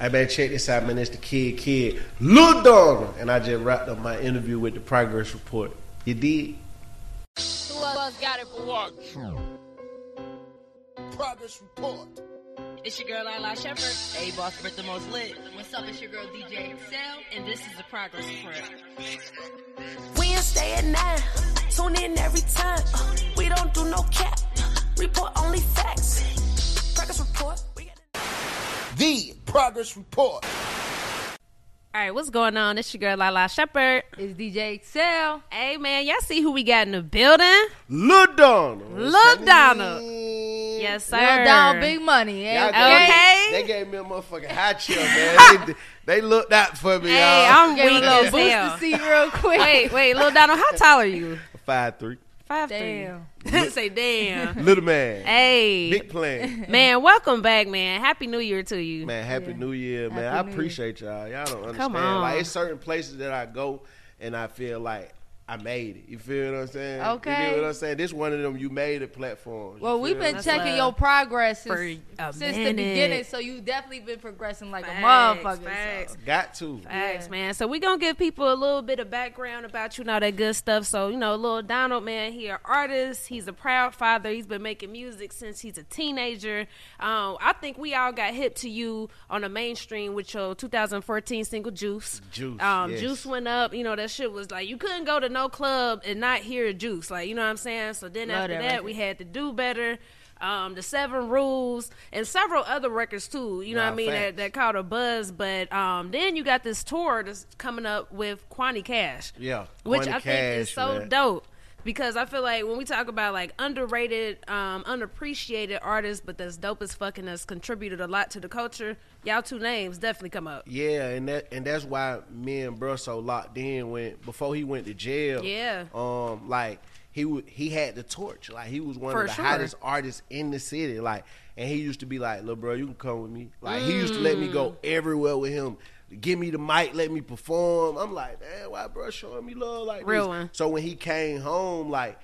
Hey man, check this out, man. It's the kid, kid, Lil Donald, and I just wrapped up my interview with the progress report. You did? Who else got it for what? Progress report. It's your girl Lalaa Shepard, A boss for the most lit. What's up? It's your girl DJ eXeL, and this is the progress report. Wednesday at 9. Tune in every time. Uh, we don't do no cap. Report only facts. Progress report. We got The progress report. All right, what's going on? It's your girl Lalaa Shepard. It's DJ eXeL. Hey man, y'all see who we got in the building? Lil Donald. Lil Donald. Yes, sir. Lil down big money. eh? Okay. They gave me a motherfucking high chill, man. they, they looked out for me, Hey, y'all. I'm Give a weak little boost to see real quick. Wait, wait, Lil Donald, how tall are you? Five three. Five Damn. three. Say damn. Little man. hey, Big plan. man, welcome back, man. Happy New Year to you. Man, happy New Year, man. Happy I New Year. appreciate y'all. Y'all don't understand. Come on. Like it's certain places that I go and I feel like I made it. You feel what I'm saying? Okay. You Okay. know what I'm saying? This one of them you made it platforms. Well, we've been? That's checking your progress since, since the beginning, so you definitely been progressing like Facts, a motherfucker. facts. so. got to. Thanks, man. So we're gonna give people a little bit of background about you and all that good stuff. So, you know, little Donald, man, he an artist, he's a proud father, he's been making music since he's a teenager. Um, I think we all got hip to you on the mainstream with your 2014 single Juice. Juice, Um, yes. Juice went up, you know, that shit was like you couldn't go to no club and not hear Juice. Like, you know what I'm saying? So then Love after that that, we had to do better. Um, the Seven Rules and several other records too. You know Nah, what I mean? That, that caught a buzz. But um, then you got this tour that's coming up with Kwony Cash. Yeah, which I think is so man. dope. Because I feel like when we talk about like underrated, um, unappreciated artists, but that's dope as fucking that's contributed a lot to the culture, y'all two names definitely come up. Yeah, and that and that's why me and bro so locked in when before he went to jail. Yeah. Um, like he he had the torch. Like he was one For of the sure. hottest artists in the city. Like, and he used to be like, "Little bro, you can come with me." Like he used to let me go Mm. everywhere with him. Give me the mic, let me perform. I'm like, man, why bro showing me love like Real this? one. So when he came home, like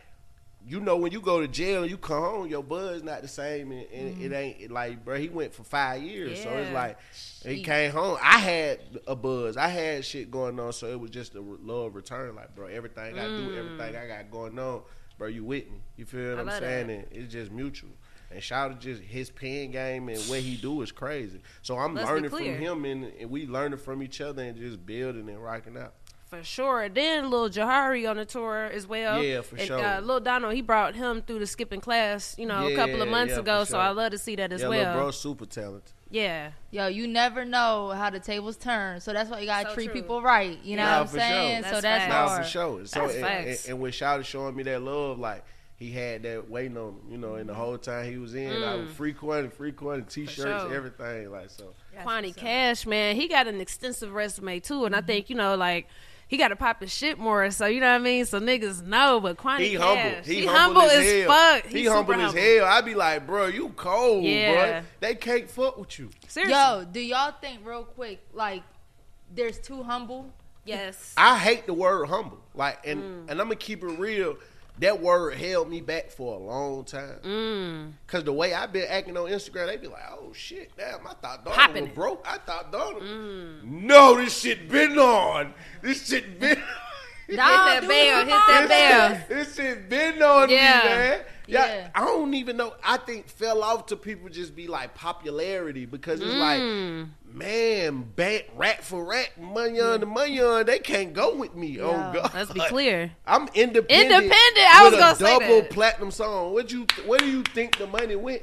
you know when you go to jail and you come home, your buzz not the same, and, and it ain't like, bro. He went for five years, so it's Mm-hmm. Like he came home. I had a buzz, I had shit going on, so it was just a love return. Like, bro, everything I do, everything I got going on, bro, you with me. You feel what Mm. I I'm saying? And it's just mutual. And shout out to just his pen game and what he do is crazy. So I'm Let's learning from him, and, and we learning from each other, and just building and rocking out. For sure. Then Lil Jahari on the tour as well. Yeah, for and, sure. Uh, Lil Donald, he brought him through the skipping class, you know, a couple of months yeah, ago. for So. I love to see that as yeah, well. little bro, super talented. Yeah. Yo, you never know how the tables turn, so that's why you gotta So treat true. people right. You know Nah, what I'm for sure. saying? That's so that's facts. Nah, hard. for sure. So That's and, facts. and, and when Shout showing me that love, like he had that waiting on him, you know, and the whole time he was in, I was free coin, free coin, t-shirts, Mm. sure. everything, like so. Kwony Cash, man, he got an extensive resume too, and I Mm-hmm. think you know, like he got to pop his shit more. So you know what I mean. So niggas know, but Kwony He Cash, humble. He, he humble, as, hell. fuck. He He's humble super as hell. I be like, bro, you cold, Yeah. bro. They can't fuck with you. Seriously. Yo, do y'all think real quick like there's too humble? yes. I hate the word humble. Like, and Mm. and I'm gonna keep it real. That word held me back for a long time. Mm. Cause the way I've been acting on Instagram, they be like, "Oh shit, damn! I thought Donald Popping was broke. I thought Donald. Mm. No, this shit been on. This shit been. Nah, that dude, bell, come hit that bell. man. This shit been on Yeah. me, man. Yeah, Yeah. I don't even know. I think fell off to people just be like popularity because it's like, Mm. man, bat, rat for rat, money on the money on, they can't go with me. Oh God, Let's be clear. I'm independent. Independent, I was gonna a say double that. platinum song. What you? Where do you think the money went?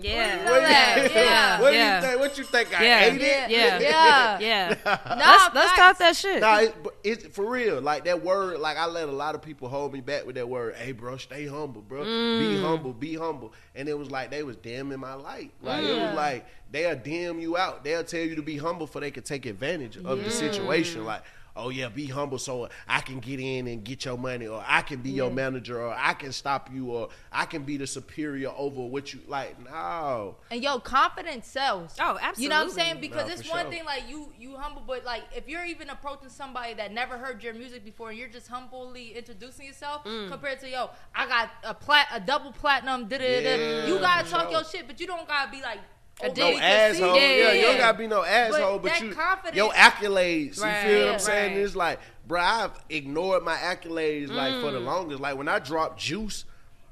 Yeah. Where that? you, Yeah. What do Yeah. you think? What you think? I Yeah. ate it? Yeah. Yeah. Yeah. Nah, let's let's talk that shit. Nah, it, it's for real. Like that word, like I let a lot of people hold me back with that word. Hey, bro, stay humble, bro. Mm. Be humble, be humble. And it was like they was damning my light. Like it was like they'll dim you out. They'll tell you to be humble for they could take advantage of the situation. Like. Oh yeah, be humble so I can get in and get your money, or I can be your manager, or I can stop you, or I can be the superior over what you like. No, And yo, confidence sells. Oh, absolutely. You know what I'm saying? Because Nah, it's one sure. thing like you you humble, but like if you're even approaching somebody that never heard your music before, and you're just humbly introducing yourself, Mm. compared to yo, I got a plat a double platinum, da da da. You gotta talk sure. your shit, but you don't gotta be like A no dick. asshole. Yeah, Yeah, you yeah. don't gotta be no asshole, but, that you confidence- your accolades. Right, you feel what I'm saying? right. It's like, bro, I've ignored my accolades like for the Mm. longest. Like when I dropped Juice.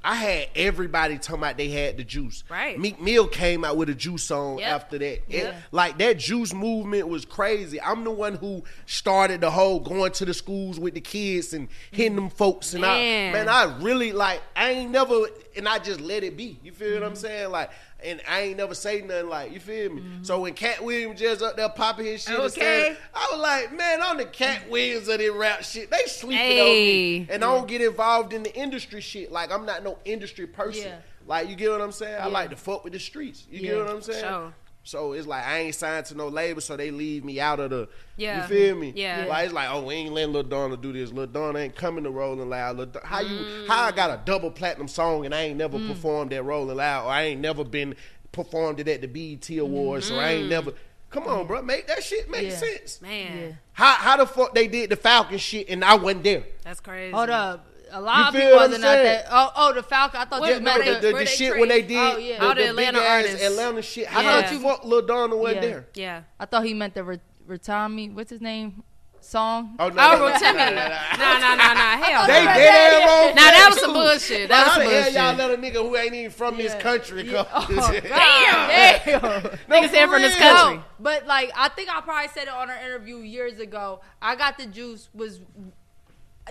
I had everybody talking about they had the juice. Right. Meek Mill came out with a juice song Yep. after that. It- like that juice movement was crazy. I'm the one who started the whole going to the schools with the kids and hitting them folks. And Man. I man, I really like I ain't never and I just let it be. You feel what I'm saying? Like and I ain't never say nothing like you feel me. Mm-hmm. So when Katt Williams just up there popping his shit, Okay. saying, I was like, man, I'm the Katt Williams of this rap shit. They sleeping on me, and I don't get involved in the industry shit. Like I'm not no industry person. Yeah. Like you get what I'm saying? I like to fuck with the streets. You Yeah. get what I'm saying? Sure. So it's like I ain't signed to no label, so they leave me out of the. Yeah. You feel me? Yeah. Like it's like, oh, we ain't letting Lil Donald do this. Lil Donald ain't coming to Rolling Loud. Lil Don- how you? How I got a double platinum song and I ain't never mm. performed at Rolling Loud, or I ain't never been performed it at the BET Awards, or I ain't mm-hmm. never. Come on, bro, make that shit make Yeah. sense. Man, Yeah. How how the fuck they did the Falcon shit and I wasn't there? that's crazy. Hold up. A You lot of people what I'm wasn't out there. Oh, oh, the Falcon. I thought Where- you meant the, the, the, the where they shit when they did Oh, yeah. the, All oh, the the Atlanta artists. Atlanta shit. How Yeah. the fuck Lil Donald wasn't Yeah. there? Yeah. I thought he meant the re- Retami. What's his name? Song. Oh no, Oh, no, no, Rotimi. no, no, no. Nah, nah, nah, nah. Hell They no. dead wrong. Nah, that was some bullshit. That Like, was how some the hell y'all bullshit. let a nigga who ain't even from this Yeah. country Yeah. come? Oh, Damn. Damn. No, Niggas here for from this country. No, but like I think I probably said it on our interview years ago. I got the juice was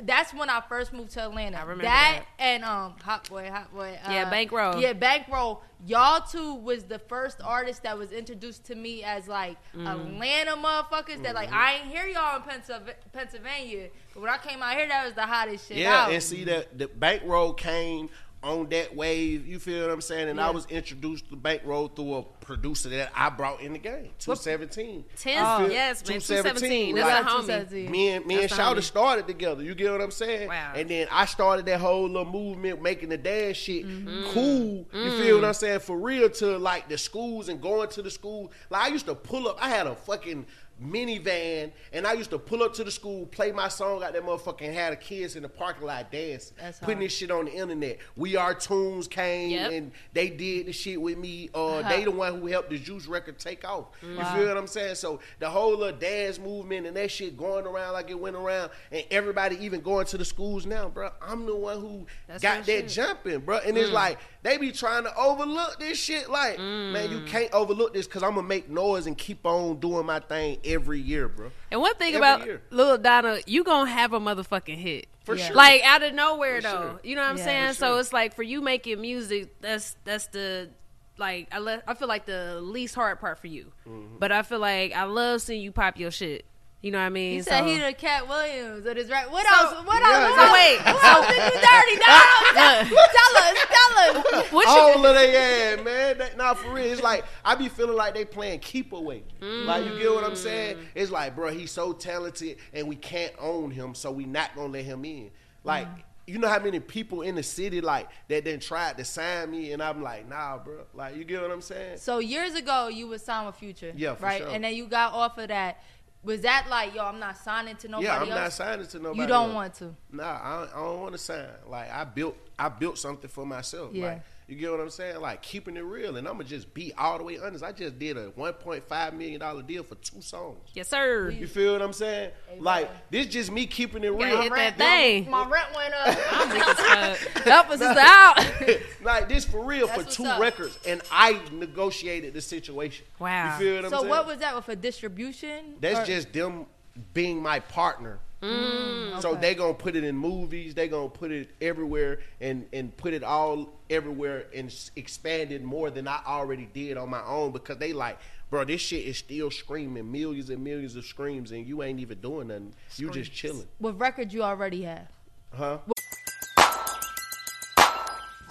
that's when I first moved to Atlanta. I remember that, that. and um Hot Boy, Hot Boy. Uh, Yeah, Bankroll. Yeah, Bankroll. Y'all two was the first artist that was introduced to me as like Mm. Atlanta motherfuckers that like I ain't hear y'all in Pennsylv- Pennsylvania. But when I came out here, that was the hottest shit Yeah, out. and see that the bankroll came on that wave. You feel what I'm saying? And I was introduced to the bankroll through a producer that I brought in the game. Two seventeen. Ten, Oh. yes, 217, 217. That's right. a homie. 217. Me and me That's and Shouta started together. You get what I'm saying? Wow. And then I started that whole little movement, making the dance shit Mm-hmm. cool. You feel what I'm saying? For real, to like the schools and going to the school. Like I used to pull up. I had a fucking minivan, and I used to pull up to the school, play my song out that motherfucking had the kids in the parking lot dancing, That's putting hard. this shit on the internet. WeAreToonz came Yep. and they did the shit with me. Uh, they the one who helped the Juice record take off. You feel what I'm saying? So the whole little dance movement and that shit going around like it went around, and everybody even going to the schools now, bro. I'm the one who That's got that shit. jumping, bro. And it's like they be trying to overlook this shit. Like, man, you can't overlook this because I'm gonna make noise and keep on doing my thing every year, bro. And one thing Every about year. Lil Donald, you gonna have a motherfucking hit. For Yeah. sure. Like out of nowhere For though. sure. You know what I'm Yeah. saying? For So it's like for you making music, that's that's the like I le- I feel like the least hard part for you. Mm-hmm. But I feel like I love seeing you pop your shit. You know what I mean? He said So- he the Katt Williams of his right. What So- else? What Yeah, else? yeah. What wait, Who else did you dirty? No, tell us, tell us. what you All of they ass, man. That, nah, for real. It's like I be feeling like they playing keep away. Like you get what I'm saying? Mm. It's like, bro, he's so talented and we can't own him, so we not gonna let him in. Like, mm. you know how many people in the city like that then tried to sign me, and I'm like, nah, bro. Like, you get what I'm saying? So years ago, you was signed with Future. Yeah, for right. sure. And then you got off of that. Was that like, yo, I'm not signing to nobody yeah, I'm not signing to nobody. you don't else. want to. Nah, I don't, I don't want to sign. Like I built, I built something for myself. Yeah. Like you get what I'm saying? Like keeping it real. And I'm gonna just be all the way honest. I just did a 1.5 million dollar deal for two songs. Yes, sir. You feel what I'm saying? Like this just me keeping it Gotta real. hit that thing. My rent went up. I'm weak as fuck. Help us out. like this for real That's for two up. records, and I negotiated the situation. Wow. You feel what I'm so saying? what was that with a distribution? That's Or- just them being my partner. Mm, So okay. they gonna put it in movies. They gonna put it everywhere and and put it all everywhere and s- expand it more than I already did on my own because they like, bro, this shit is still screaming millions and millions of screams and you ain't even doing nothing. You just chilling, What record you already have? huh?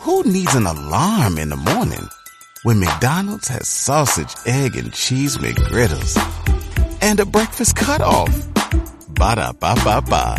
Who needs an alarm in the morning when McDonald's has sausage, egg, and cheese McGriddles and a breakfast cutoff? Ba da ba ba ba.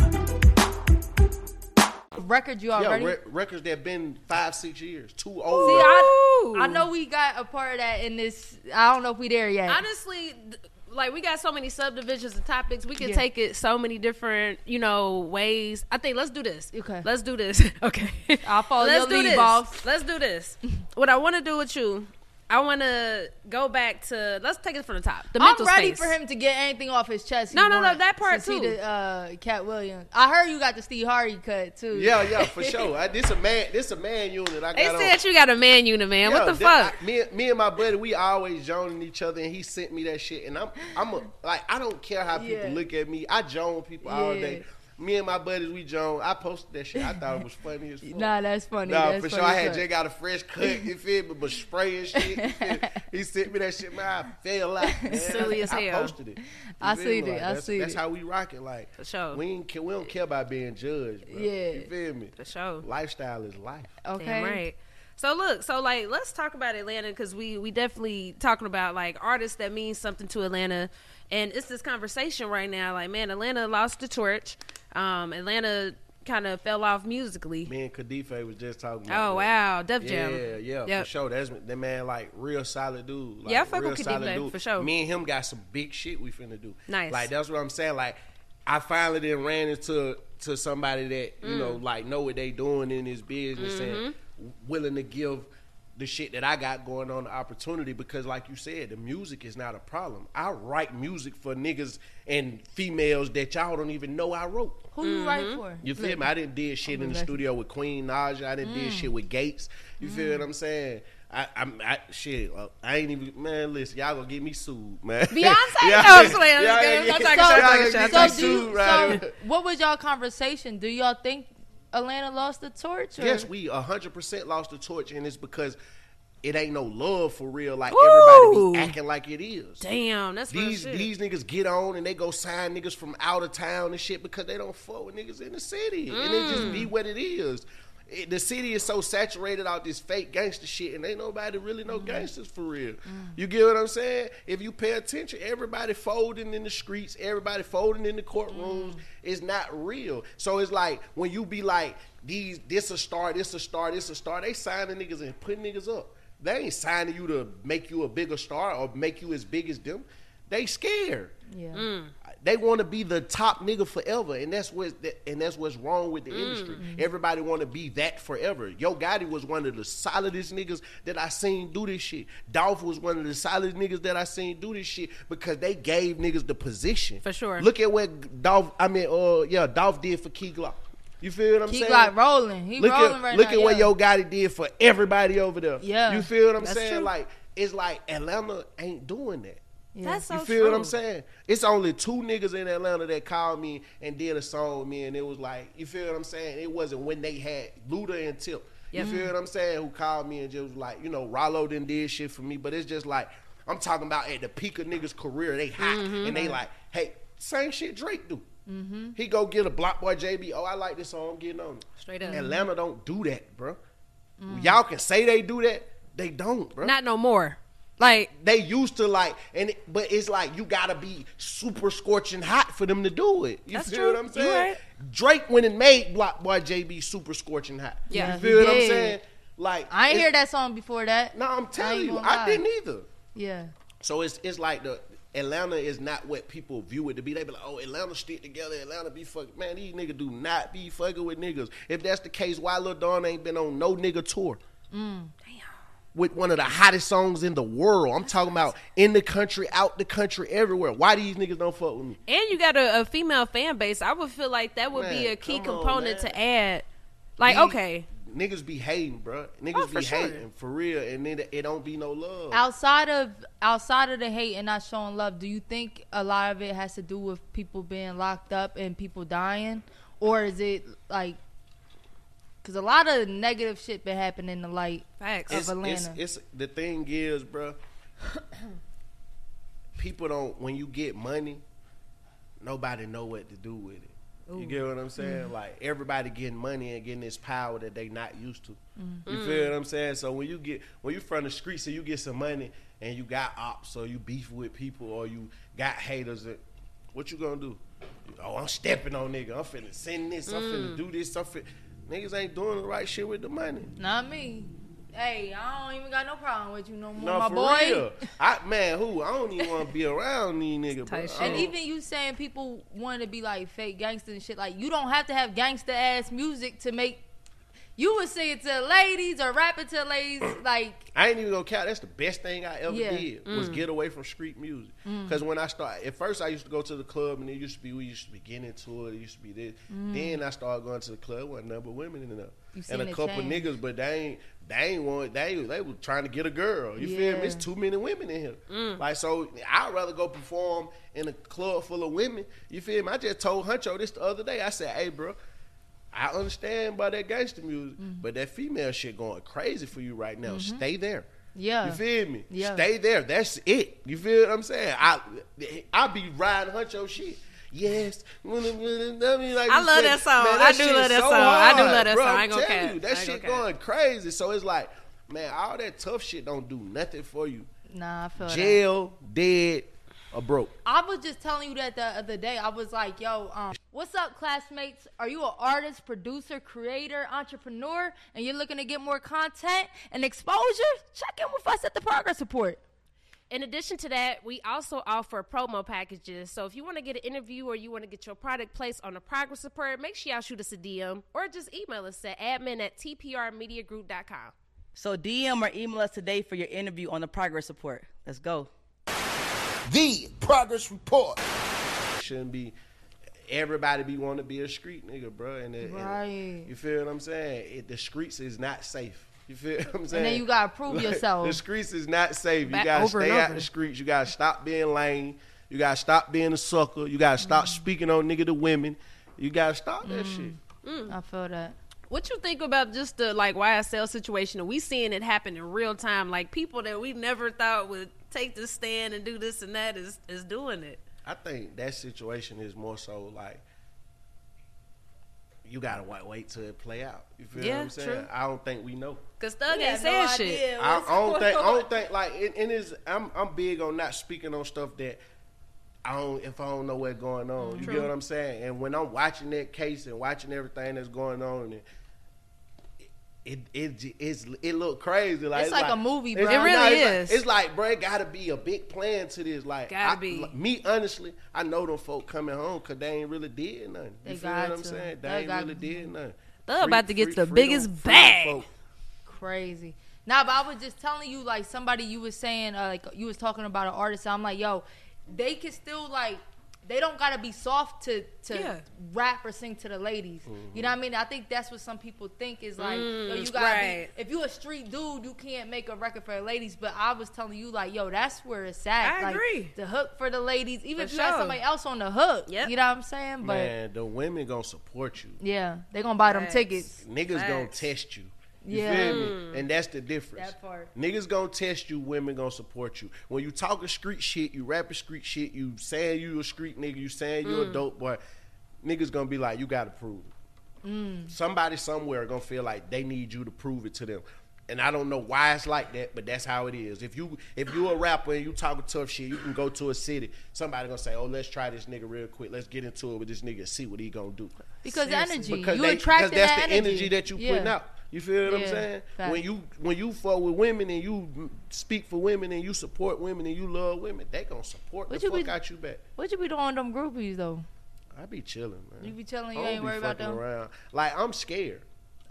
Record you Yeah, already? re- records that been five six years, too See, old. I, I know we got a part of that in this. I don't know if we there yet. Honestly, th- like we got so many subdivisions and topics, we can Yeah. take it so many different, you know, ways. I think let's do this. Okay. Let's do this. okay. I'll follow let's your lead, boss. Let's do this. what I want to do with you, I want to go back to. Let's take it from the top. The I'm ready space. for him to get anything off his chest. No, no, no, that part to too. The, uh, Katt Williams. I heard you got the Steve Harvey cut too. Yeah, yeah, for sure. I, this a man, this a man unit. I got They on. said you got a man unit, man. what the that- fuck? I- me, me and my buddy, we always joning each other, and he sent me that shit. And I'm, I'm a, like, I don't care how people Yeah. look at me. I join people all day. Me and my buddies, we join. I posted that shit. I thought it was funny as fuck. Nah, that's funny. Nah, that's for funny sure. I had fuck. Jay got a fresh cut. You feel me? But spray and shit. you feel me? he sent me that shit. Man, I fell out. Man. Silly as I hell. posted it. You I see seen me? it. Like, I that's, seen That's how we rock it. Like For sure. we ain't. We don't care about being judged. Bro. Yeah. You feel me? For sure. Lifestyle is life. Okay. Damn right. So look, so like let's talk about Atlanta because we we definitely talking about like artists that mean something to Atlanta, and it's this conversation right now. Like man, Atlanta lost the torch. Um, Atlanta kind of fell off musically. Me and Kadife was just talking about Oh that. wow, Def Yeah, Jam. yeah, Yep. for sure. That's that man, like real solid dude. Like, Yeah, I fuck real with solid dude. for sure. Me and him got some big shit we finna do. Nice. Like that's what I'm saying. Like I finally then ran into to somebody that you know Mm. like know what they doing in this business and Mm-hmm. willing to give the shit that I got going on the opportunity because like you said, the music is not a problem. I write music for niggas and females that y'all don't even know I wrote. Who you write for? You feel me? I didn't did shit in the invested. studio with Queen Naija. I didn't Mm. did shit with Gates. You feel what I'm saying? I, I'm I, shit. uh, I ain't even man. Listen, y'all gonna get me sued, man. Beyonce? Y'all- No, I'm playing. I'm y'all just gonna kidding. I'm get- talking shit, I'm talking shit, me I'm So, talking do sued you, right so what was y'all conversation? Do y'all think Atlanta lost the torch? Or? Yes, we hundred percent lost the torch, and it's because it ain't no love for real. Like Woo! everybody be acting like it is. Damn, that's These shit. these niggas get on and they go sign niggas from out of town and shit because they don't fuck with niggas in the city, and it just Mm. be what it is. It- the city is so saturated out this fake gangster shit, and ain't nobody really Mm. no gangsters for real. You get what I'm saying? If you pay attention, everybody folding in the streets, everybody folding in the courtrooms is not real. So it's like when you be like these, this a star, this a star, this a star. They signing niggas and putting niggas up. They ain't signing you to make you a bigger star or make you as big as them. They scared. Yeah. Mm. They want to be the top nigga forever, and that's what and that's what's wrong with the Mm. industry. Everybody want to be that forever. Yo Gotti was one of the solidest niggas that I seen do this shit. Dolph was one of the solidest niggas that I seen do this shit because they gave niggas the position. For sure. Look at what Dolph. I mean, uh, yeah, Dolph did for Key Glock. You feel what I'm He saying? like rolling. He look rolling at right look now. at what. Yo Gotti did for everybody over there. Yeah. you feel what I'm saying? true. Like it's like Atlanta ain't doing that. That's so You feel true. what I'm saying? It's only two niggas in Atlanta that called me and did a song with me, and it was like, you feel what I'm saying? It wasn't when they had Luda and Tip. Yep. You feel what I'm saying? Who called me and just was like, you know, Rollo didn't did shit for me, but it's just like I'm talking about at the peak of niggas' career, they hot Mm-hmm. and they like, hey, same shit Drake do. Mm-hmm. He go get a BlocBoy JB. Oh, I like this song. I'm getting on it. Straight up. Atlanta don't do that, bro. Mm. Y'all can say they do that. They don't, bro Not no more. Like they used to like and it- but it's like you gotta be super scorching hot for them to do it. You feel true. what I'm saying? right. Drake went and made BlocBoy JB super scorching hot. Yeah, you feel what I'm saying? Like I ain't hear that song before that. No, I'm telling ain't you, I didn't either. Yeah. So it's it's like the Atlanta is not what people view it to be. They be like, oh, Atlanta stick together. Atlanta be fucking. Man, these niggas do not be fucking with niggas. If that's the case, why Lil Dawn ain't been on no nigga tour? damn. With one of the hottest songs in the world. I'm talking about in the country, out the country, everywhere. Why do these niggas don't fuck with me? And you got a, a female fan base. I would feel like that would be a key come on, component to add. Like, Be- okay, Niggas be hating, bro. Niggas Oh, for be sure. hating for real, and then it don't be no love. outside of outside of the hate and not showing love, do you think a lot of it has to do with people being locked up and people dying, or is it like? Because a lot of negative shit been happening in the light facts. of it's, Atlanta. it's, it's the thing is, bro. people don't when you get money, nobody know what to do with it. You get what I'm saying? Mm-hmm. Like everybody getting money and getting this power that they not used to. You mm. feel what I'm saying? So when you get when you from the streets and you get some money and you got ops or you beef with people or you got haters, uh, what you gonna do? Oh, I'm stepping on nigga. I'm finna send this. I'm finna mm. do this. I'm finna. Niggas ain't doing the right shit with the money. Not me. Hey, I don't even got no problem with you no more, No, my for boy. real. I man, who? I don't even want to be around these niggas. bro. And even you saying people want to be like fake gangster and shit, like you don't have to have gangster ass music to make. You would sing it to ladies or rap it to ladies, like I ain't even gonna count. That's the best thing I ever Yeah. did was mm. get away from street music. Mm. Because when I started, at first I used to go to the club and it used to be we used to be getting into it. It used to be this. Mm. Then I started going to the club with a number of women in there and a couple change. niggas, but they ain't they ain't want they they were trying to get a girl. You feel me? It's too many women in here. Like so, I'd rather go perform in a club full of women. You feel me? I just told Huncho this the other day. I said, "Hey, bro." I understand by that gangster music, mm-hmm. but that female shit going crazy for you right now. Mm-hmm. Stay there. Yeah. You feel me? Yeah. Stay there. That's it. You feel what I'm saying? I I be riding Huncho shit. Yes. I, mean, like I love said, that song. man, I do love that so song. I do love that bro. song. I ain't gonna cap. you, that shit going crazy. So it's like, man, all that tough shit don't do nothing for you. nah, I feel that. Jail, dead, or broke. I was just telling you that the other day. I was like, yo, um, what's up, classmates? Are you an artist, producer, creator, entrepreneur, and you're looking to get more content and exposure? Check in with us at the Progress Report. In addition to that, we also offer promo packages. So if you want to get an interview or you want to get your product placed on the progress report, make sure y'all shoot us a DM or just email us at admin at tprmediagroup.com. So DM or email us today for your interview on the progress report. Let's go. The progress report. Shouldn't be everybody be want to be a street nigga, bro. And, it- and Right. you feel what I'm saying? It, the streets is not safe. You feel what I'm saying? And then you gotta prove Like, yourself. The streets is not safe. You gotta stay out the streets. You gotta stop being lame. You gotta stop being a sucker. You gotta stop Mm. speaking on nigga to women. You gotta stop that Mm. shit. I feel that. What you think about just the like YSL situation? We seeing it happen in real time. Like people that we never thought would take this stand and do this and that is is doing it. I think that situation is more so like you gotta wait, wait till it play out. You feel Yeah, what I'm saying? true. I don't think we know. Cause Thug We ain't had no saying shit. I, I don't think I don't think like it, it is. I'm I'm big on not speaking on stuff that I don't if I don't know what's going on. You get what I'm saying? And when I'm watching that case and watching everything that's going on, and it it it it's, it look crazy. Like It's like a movie, it's- bro. It really no, it's is. Like, it's like, bro, it gotta be a big plan to this. Like, Gotta I- be. Me honestly, I know them folk coming home because they ain't really did nothing. They You feel got what I'm to. saying? They, They ain't got really did nothing. Thug about to get Free- the free biggest bag. Crazy. Nah, but I was just telling you, like somebody you was saying, uh, like you was talking about an artist. I'm like, yo, they can still like, they don't gotta be soft to to Yeah. rap or sing to the ladies. You know what I mean? I think that's what some people think is like, yo, you Mm, gotta right. be. If you a street dude, you can't make a record for the ladies. But I was telling you, like, yo, that's where it's at. I like, agree. The hook for the ladies, even For if you got sure. somebody else on the hook. Yep. You know what I'm saying? But Man, the women gonna support you. yeah, they gonna buy them Facts. tickets. Niggas gonna test you. You Yeah. feel me? And that's the difference. That part. Niggas gonna test you, women gonna support you. When you talking street shit, you rapping street shit, you saying you a street nigga, you saying you Mm. a dope boy, niggas gonna be like, you gotta prove it. Mm. Somebody somewhere gonna feel like they need you to prove it to them. And I don't know why it's like that, but that's how it is. If you if you a rapper and you talking tough shit, you can go to a city. Somebody gonna say, "Oh, let's try this nigga real quick. Let's get into it with this nigga. See what he gonna do." Because energy, because you they, attracting because that's that the energy. that you Yeah. putting out. You feel what I'm saying? facts. When you when you fuck with women and you speak for women and you support women and you love women, they gonna support What the you fuck be- out you back. What you be doing them groupies though? I be chilling, man. You be chilling, I you ain't worried about them. around. Like I'm scared.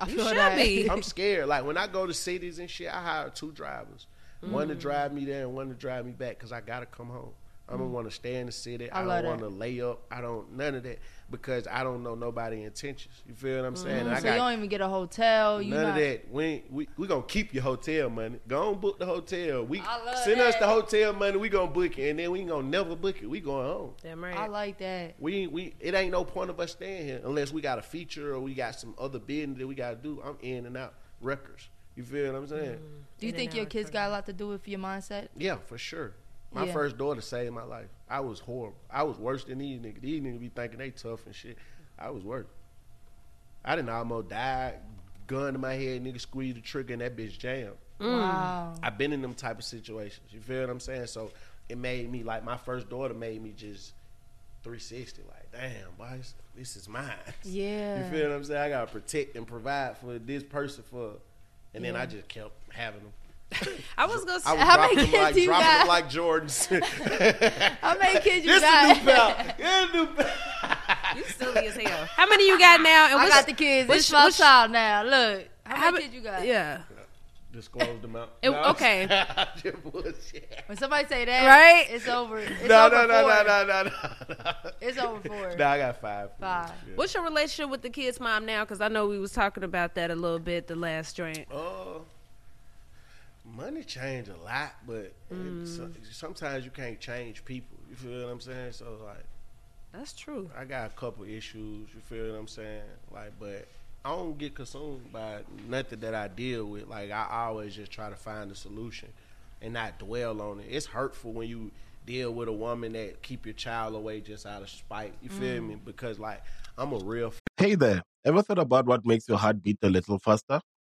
I you should that. be. I'm scared. Like when I go to cities and shit, I hire two drivers, one to Mm. drive me there and one to drive me back because I gotta come home. I don't Mm. want to stay in the city. I I, don't want to lay up. I don't none of that because I don't know nobody intentions. You feel what I'm saying? Mm, I so you don't even get a hotel. You None not, of that. We ain't- we we gonna keep your hotel money. Go on book the hotel. We I love send us the hotel money. We gonna book it, and then we ain't gonna never book it. We going home. Damn right. I like that. We we it ain't no point of us staying here unless we got a feature or we got some other business that we gotta do. I'm in and out records. You feel what I'm saying? Do you think your kids got a lot to do with your mindset? Yeah, for sure. My Yeah. first daughter saved my life. I was horrible. I was worse than these niggas. These niggas be thinking they tough and shit. I was worse. I didn't almost die. Gun to my head, nigga squeeze the trigger and that bitch jam. Mm. Wow. I've been in them type of situations. You feel what I'm saying? So it made me like my first daughter made me just 360. Like, damn, boy, this- this is mine. Yeah. You feel what I'm saying? I gotta protect and provide for this person for, and then I just kept having them. I was gonna I say, was How dropping many them like kids you dropping got? them like Jordans. How many kids you this got? a new pair. Yeah, new pair. you silly as hell. How many you got now? And I what's- got the kids. what's- It's my what's- child now. Look, how, how many kids you got? Yeah. Disclose them out. It- No. okay. Just bullshit. When somebody say that, Right? It's over. It's No, over no, no, no, no, no, no, no. It's over four. No, I got five. Five. Yeah. What's your relationship with the kid's mom now? Because I know we was talking about that a little bit the last drink. Uh, money change a lot, but Mm. it- sometimes you can't change people. You feel what I'm saying? So like, That's true. I got a couple issues. You feel what I'm saying? Like, but I don't get consumed by nothing that I deal with. Like, I always just try to find a solution and not dwell on it. It's hurtful when you deal with a woman that keep your child away just out of spite. You feel Mm. me? Because like, I'm a real Hey there, ever thought about what makes your heart beat a little faster?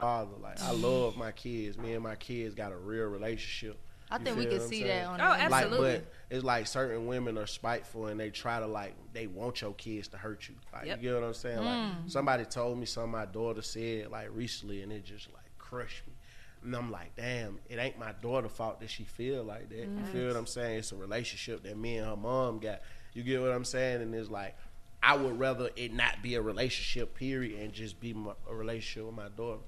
Father. Like, I love my kids. Me and my kids got a real relationship. I You think we can see saying? that on Oh, the Like, absolutely. but it's like certain women are spiteful and they try to like they want your kids to hurt you. Like Yep. you get what I'm saying? Mm. Like somebody told me something my daughter said like recently and it just like crushed me. And I'm like, damn, it ain't my daughter's fault that she feel like that. You feel what I'm saying? It's a relationship that me and her mom got. You get what I'm saying? And it's like I would rather it not be a relationship period and just be my, a relationship with my daughter.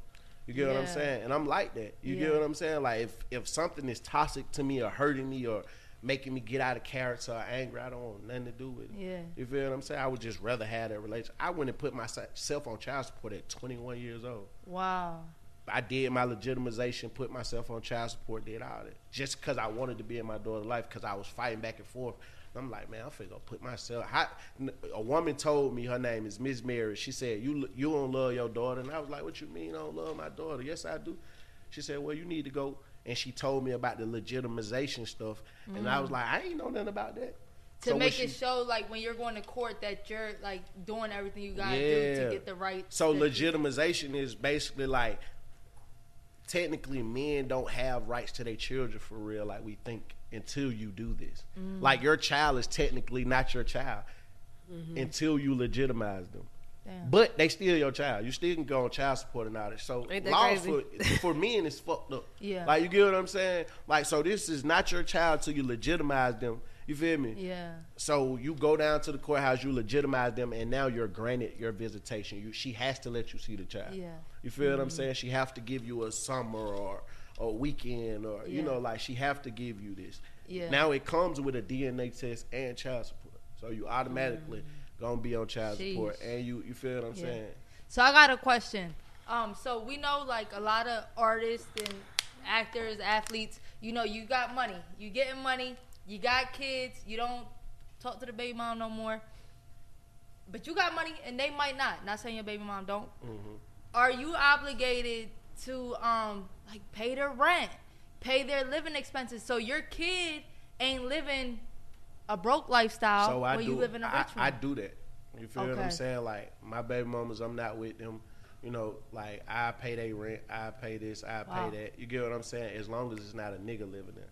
You get what I'm saying? And I'm like that. You Yeah. get what I'm saying? Like if if something is toxic to me or hurting me or making me get out of character or angry, I don't want nothing to do with it. Yeah. You feel what I'm saying? I would just rather have that relationship. I went and put myself on child support at 21 years old. Wow. I did my legitimization, put myself on child support, did all that. Just because I wanted to be in my daughter's life, because I was fighting back and forth. I'm like, man, I'm finna go put myself. How, a woman told me her name is Miss Mary. She said, "You you don't love your daughter," and I was like, "What you mean I don't love my daughter?" Yes, I do. She said, "Well, you need to go." And she told me about the legitimization stuff, and I was mm. like, "I ain't know nothing about that." To So make she- it show like when you're going to court that you're like doing everything you gotta do to get the right. So legitimization is basically like technically men don't have rights to their children for real, like we think until you do this. Mm. Like your child is technically not your child Mhm. until you legitimize them. Damn. But they still your child. You still can go on child support and all that. So Ain't that laws for for men is fucked up. Yeah. Like you get what I'm saying? Like so this is not your child till you legitimize them. You feel me? Yeah. So you go down to the courthouse, you legitimize them, and now you're granted your visitation. You, she has to let you see the child. Yeah. You feel what I'm Mhm. saying? She have to give you a summer or a weekend or you know like she have to give you this. Yeah. Now it comes with a DNA test and child support, so you automatically gonna be on child support, Mm. And you you feel what I'm Yeah. saying? So I got a question. Um, so we know like a lot of artists and actors, athletes. You know, you got money. You getting money. You got kids. You don't talk to the baby mom no more. But you got money, and they might not. Not saying your baby mom don't. Mm-hmm. Are you obligated to um like pay their rent, pay their living expenses, so your kid ain't living a broke lifestyle So I when do. you live in a I, rich one? I do that. You feel what I'm saying? Like my baby mamas, I'm not with them. You know, like I pay their rent, I pay this, I Wow. pay that. You get what I'm saying? As long as it's not a nigga living there.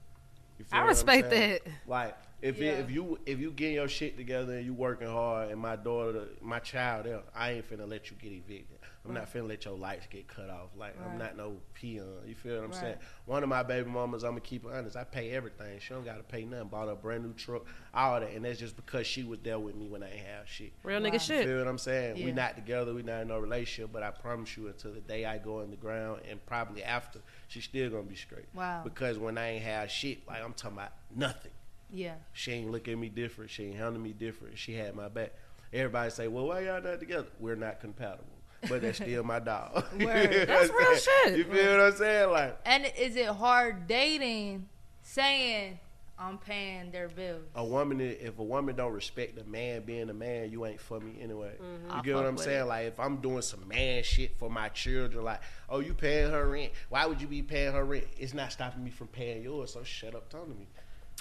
You I what I'm respect saying? that. Like if Yeah. it, if you if you getting your shit together and you working hard and my daughter, my child, I ain't finna let you get evicted. I'm not finna let your lights get cut off. Like I'm not no peon. You feel what I'm Right. saying? One of my baby mamas, I'm gonna keep it honest. I pay everything. She don't gotta pay nothing. Bought her a brand new truck, all that, and that's just because she was there with me when I ain't have shit. Real nigga shit. You shit. Feel what I'm saying? We not together. We not in no relationship. But I promise you, until the day I go in the ground, and probably after, she still gonna be straight. Wow. Because when I ain't have shit, like I'm talking about nothing. Yeah. She ain't look at me different. She ain't handle me different. She had my back. Everybody say, "Well, why y'all not together?" We're not compatible. But that's still my dog. You Word. know That's real saying? shit. You feel what I'm saying? Like And is it hard dating saying I'm paying their bills? a woman, if a woman don't respect a man being a man, you ain't for me anyway. Mhm. I You get what I'm saying? it. Like if I'm doing some man shit for my children, like, oh, you paying her rent? Why would you be paying her rent? It's not stopping me from paying yours. So shut up, talking to me.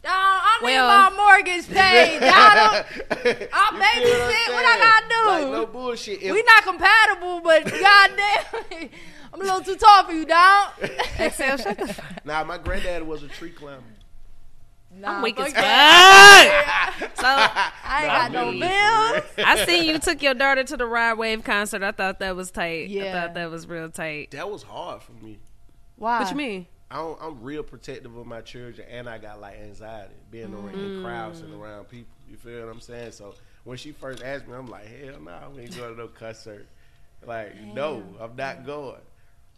Y'all, I need Well- my mortgage paid. Y'all don't. I You feel what babysit. What I gotta do? Like no bullshit. If- we not compatible, but goddamn, I'm a little too tall for you, dog. eXeL, shut the Nah, my granddad was a tree climber. Nah, I'm weak fuck as fuck. so I ain't got no bills. I seen you took your daughter to the Rod Wave concert. I thought that was tight. I thought that was real tight. That was hard for me. Why? What you mean? I I'm real protective of my children, and I got like anxiety being around in mm. crowds and around people. You feel what I'm saying? So when she first asked me, I'm like, hell no, we ain't going to no concert. Like, no, I'm not going.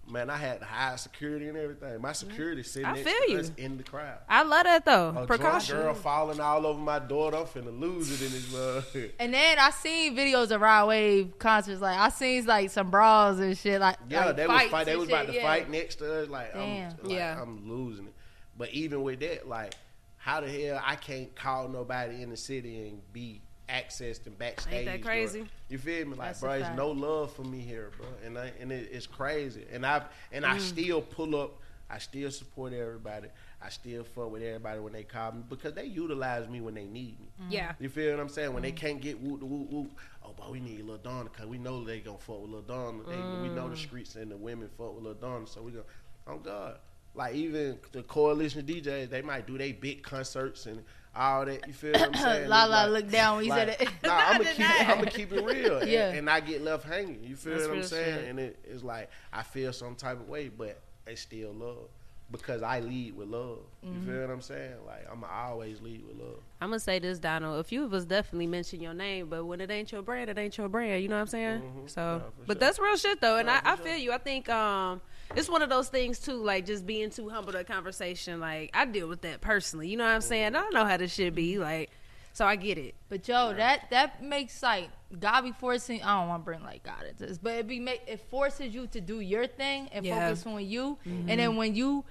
Man, I had high security and everything. My security sitting I next feel to you. us in the crowd. I love that though. A drunk Precaution. girl falling all over my daughter. I'm finna lose it in this mug. And then I seen videos of Rod Wave concerts. Like I seen like some bras and shit. Like Yeah, like they was fight. They was shit, about to yeah. fight next to us. Like, Damn. I'm, like, Yeah. I'm losing it. But even with that, like, how the hell I can't call nobody in the city and be accessed and backstage? Ain't that or- crazy? you feel me? Like, That's bro, there's no love for me here, bro, and I, and it, it's crazy. And I and I Mm. still pull up. I still support everybody. I still fuck with everybody when they call me because they utilize me when they need me. Mm. Yeah. You feel what I'm saying? When they mm. can't get whoop the whoop whoop, oh, but we need Lil Donald because we know they gonna fuck with Lil Donald. They, We know the mm. streets and the women fuck with Lil Donald, so we go, oh God. Like even the coalition DJs, they might do they big concerts and all that. You feel what I'm saying? Lalaa It's looked down when you said it. Nah, I'm gonna keep. I'm gonna keep it real, and, Yeah. and I get left hanging. You feel That's what I'm saying? shit. And it, it's like I feel some type of way, but it's still love because I lead with love. You Mhm. feel what I'm saying? Like I'm always lead with love. I'm gonna say this, Donald. A few of us definitely mention your name, but when it ain't your brand, it ain't your brand. You know what I'm saying? Mhm. So, Nah, but sure. that's real shit though, and Nah, I, for I sure. feel you. I think um, it's one of those things too, like just being too humble to a conversation. Like I deal with that personally. You know what I'm saying? I don't know how this should be like, so I get it. But yo, that that makes like God be forcing. I don't want to bring like God into this, but it be make it forces you to do your thing and Yeah. focus on you. Mhm. And then when you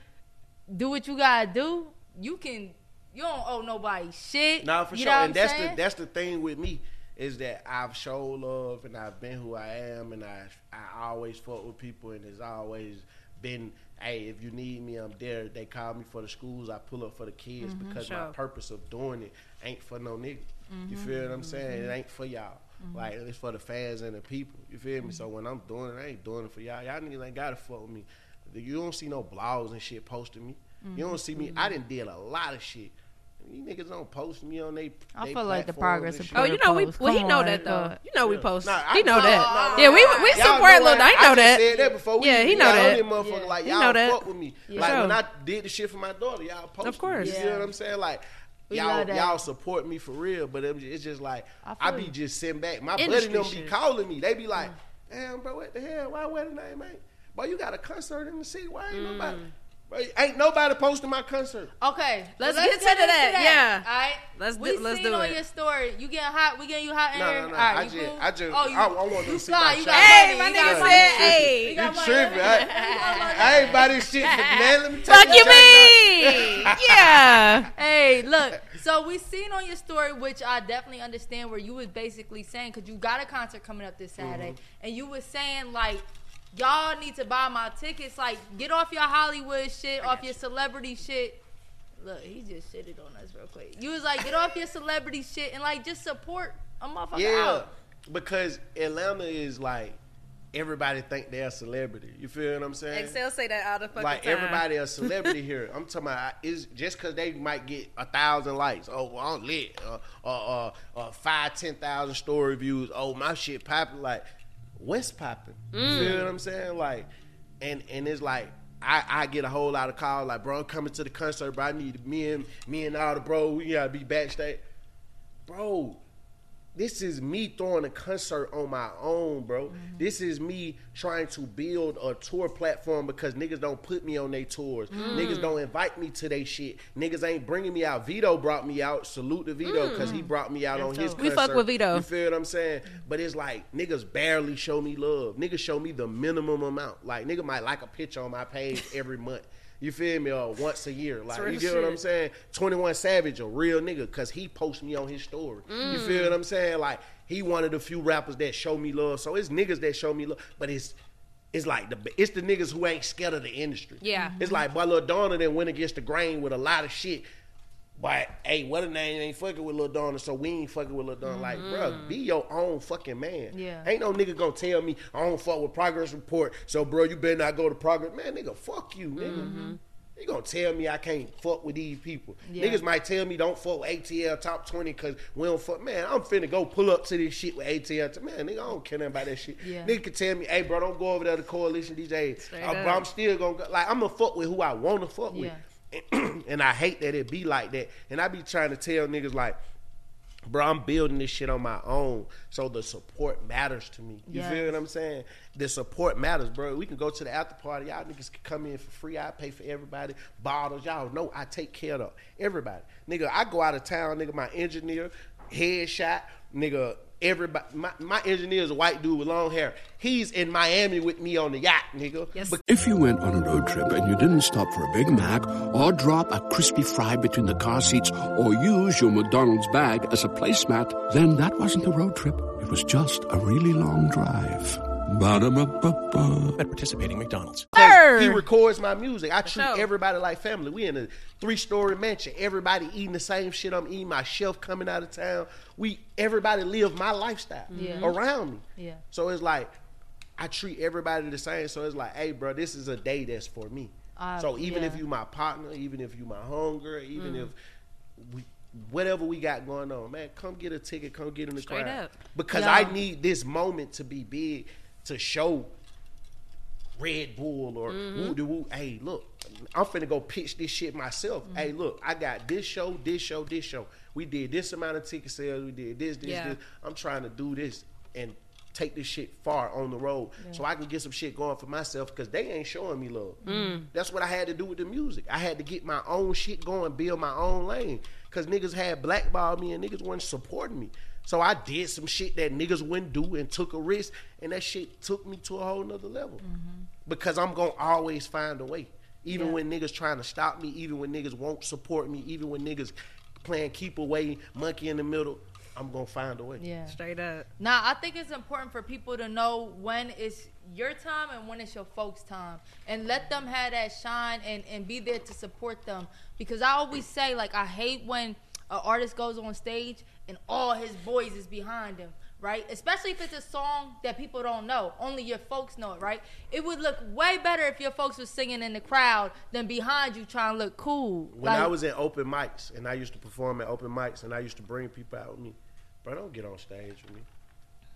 do what you gotta do, you can. You don't owe nobody shit. Nah, for you sure. Know what And I'm that's saying? the that's the thing with me is that I've showed love and I've been who I am and I I always fought with people and it's always been hey if you need me I'm there. They call me for the schools. I pull up for the kids Mhm, because my purpose of doing it ain't for no nigga. You Mhm, feel what I'm saying? It mhm. ain't for y'all. Mhm. Like it's for the fans and the people. You feel me? So when I'm doing it, I ain't doing it for y'all. Y'all niggas ain't gotta fuck with me. You don't see no blogs and shit posting me. You don't see me. I didn't did a lot of shit. You niggas don't post me on they. I they feel like the progress of. Oh, you know we well, he know on, that though. Lord. You know we post. Nah, I- he know no, that. no, no, yeah, we we support know Lil. I- I I know that. said that before yeah, he know that. motherfucker like y'all know that. fuck with me. Yeah. Like Sure. when I did the shit for my daughter, y'all post. Of course. You see Yeah. what I'm saying? Like. We y'all, y'all support me for real, but it's just like I I, be you. just sitting back. My buddy Industry them be calling me. They be like, mm. "Damn, bro, what the hell? Why wedding name ain't? Boy, you got a concert in the city. Why ain't nobody?" Mm. Bro, ain't nobody posting my concert. Okay, Let's well, get to that, yeah. All right, Let's we do- let's seen do on it. your story. You getting hot? We getting you hot in No, here? no, no. All right, I just- cool? I just- oh, you, I- I want to you see fly. my You shot. Hey, my you nigga said, hey. You got You money. tripping. I, I ain't buy this shit man. Let me tell Fuck you, you. me. yeah. Hey, look. So we seen on your story, which I definitely understand, where you was basically saying, because you got a concert coming up this Saturday, Mm-hmm. and you was saying like, y'all need to buy my tickets. Like, get off your Hollywood shit, off your celebrity shit. Look, he just shitted on us real quick. You was like, get off your celebrity shit and like just support a motherfucker Yeah, out. because Atlanta is like everybody think they're a celebrity. You feel what I'm saying? eXeL say that all the fucking like time. everybody a celebrity here. I'm talking about is just because they might get a thousand likes. Oh, well, I'm lit. Uh, uh, uh, uh, five, ten thousand story views. Oh, my shit popping. Like, what's popping? You Mm. feel what I'm saying? Like, and and it's like. I, I get a whole lot of calls like, bro, I'm coming to the concert, bro. I need me and me and all the bro. We gotta be backstage, bro this is me throwing a concert on my own, bro. This is me trying to build a tour platform because niggas don't put me on their tours. Mm. Niggas don't invite me to their shit. Niggas ain't bringing me out. Vito brought me out. Salute to Vito because he brought me out on his We concert. fuck with Vito. You feel what I'm saying? But it's like niggas barely show me love. Niggas show me the minimum amount. Like nigga might like a picture on my page every month. You feel me? Or once a year. Like you get what I'm saying? 21 Savage, a real nigga, cause he posts me on his story. You feel what I'm saying? Like he one of the few rappers that show me love. So it's niggas that show me love, but it's it's like the it's the niggas who ain't scared of the industry. Yeah. It's like boy Lil Donald that went against the grain with a lot of shit. But hey, what a name ain't fucking with Lil Donald, so we ain't fucking with Lil Donald. Like, bro, be your own fucking man. Yeah. Ain't no nigga gonna tell me I don't fuck with Progress Report, so bro, you better not go to Progress. Man, nigga, fuck you, nigga. You gonna tell me I can't fuck with these people? Yeah. Niggas might tell me don't fuck with ATL top twenty because we don't fuck. Man, I'm finna go pull up to this shit with ATL. Man, nigga, I don't care nothing about that shit. Yeah. Nigga can tell me, hey, bro, don't go over there to Coalition DJ. Straight Uh, bro, I'm still gonna go. Like, I'm gonna fuck with who I wanna fuck with. and I hate that it be like that. And I be trying to tell niggas like, bro, I'm building this shit on my own, so the support matters to me. You Yes. feel what I'm saying? The support matters, bro. We can go to the after party. Y'all niggas can come in for free. I pay for everybody. Bottles, y'all know I take care of everybody. Nigga, I go out of town, nigga. My engineer, headshot, nigga. Everybody, my, my engineer is a white dude with long hair. He's in Miami with me on the yacht, nigga. Yes. But- if you went on a road trip and you didn't stop for a Big Mac or drop a crispy fry between the car seats or use your McDonald's bag as a placemat, then that wasn't a road trip. It was just a really long drive. Ba-da-ba-ba-ba. At participating McDonald's. He records my music. I treat sure. everybody like family. We in a three story mansion. Everybody eating the same shit I'm eating. My chef coming out of town. We everybody live my lifestyle Yeah. around me. Yeah. So it's like I treat everybody the same. So it's like, hey, bro, this is a day that's for me. Uh, so even if you my partner, even if you my hunger, even Mm. if we whatever we got going on, man, come get a ticket, come get in the Straight crowd. up. Because Yeah. I need this moment to be big to show Red Bull or Mm-hmm. woo woo. Hey, look, I'm finna go pitch this shit myself. Mm-hmm. Hey, look, I got this show, this show, this show. We did this amount of ticket sales. We did this, this, Yeah. this. I'm trying to do this and take this shit far on the road so I can get some shit going for myself because they ain't showing me love. Mm. That's what I had to do with the music. I had to get my own shit going, build my own lane because niggas had blackballed me and niggas wasn't supporting me. So I did some shit that niggas wouldn't do and took a risk, and that shit took me to a whole nother level. Because I'm gonna always find a way. Even Yeah. when niggas trying to stop me, even when niggas won't support me, even when niggas playing keep away, monkey in the middle, I'm gonna find a way. Yeah. Straight up. Now, I think it's important for people to know when it's your time and when it's your folks' time. And let them have that shine and, and be there to support them. Because I always say, like, I hate when an artist goes on stage and all his boys is behind him, right? Especially if it's a song that people don't know. Only your folks know it, right? It would look way better if your folks were singing in the crowd than behind you trying to look cool. When Like, I was in open mics and I used to perform at open mics and I used to bring people out with me, bro, don't get on stage with me.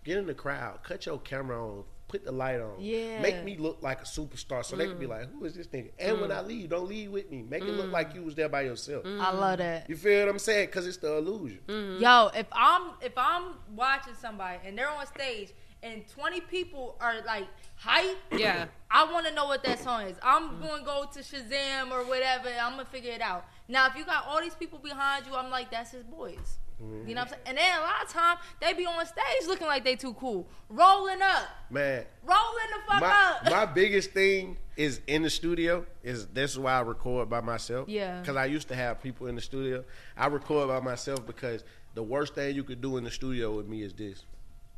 Get in the crowd, cut your camera on, put the light on. Yeah. Make me look like a superstar so they can be mm. like, who is this nigga? And when I mm. leave, don't leave with me. Make it look like mm. you was there by yourself. I love that. You feel what I'm saying? Because it's the illusion. Mm-hmm. Yo, if I'm if I'm watching somebody and they're on stage and 20 people are like hype, Yeah. I want to know what that song is. I'm going to go to Shazam or whatever. I'm going to figure it out. Now, if you got all these people behind you, I'm like, that's his boys. You know what I'm saying? And then a lot of time they be on stage looking like they too cool, rolling up, Man, rolling the fuck my, up. my biggest thing is in the studio is this is why I record by myself. Yeah. Because I used to have people in the studio. I record by myself because the worst thing you could do in the studio with me is this.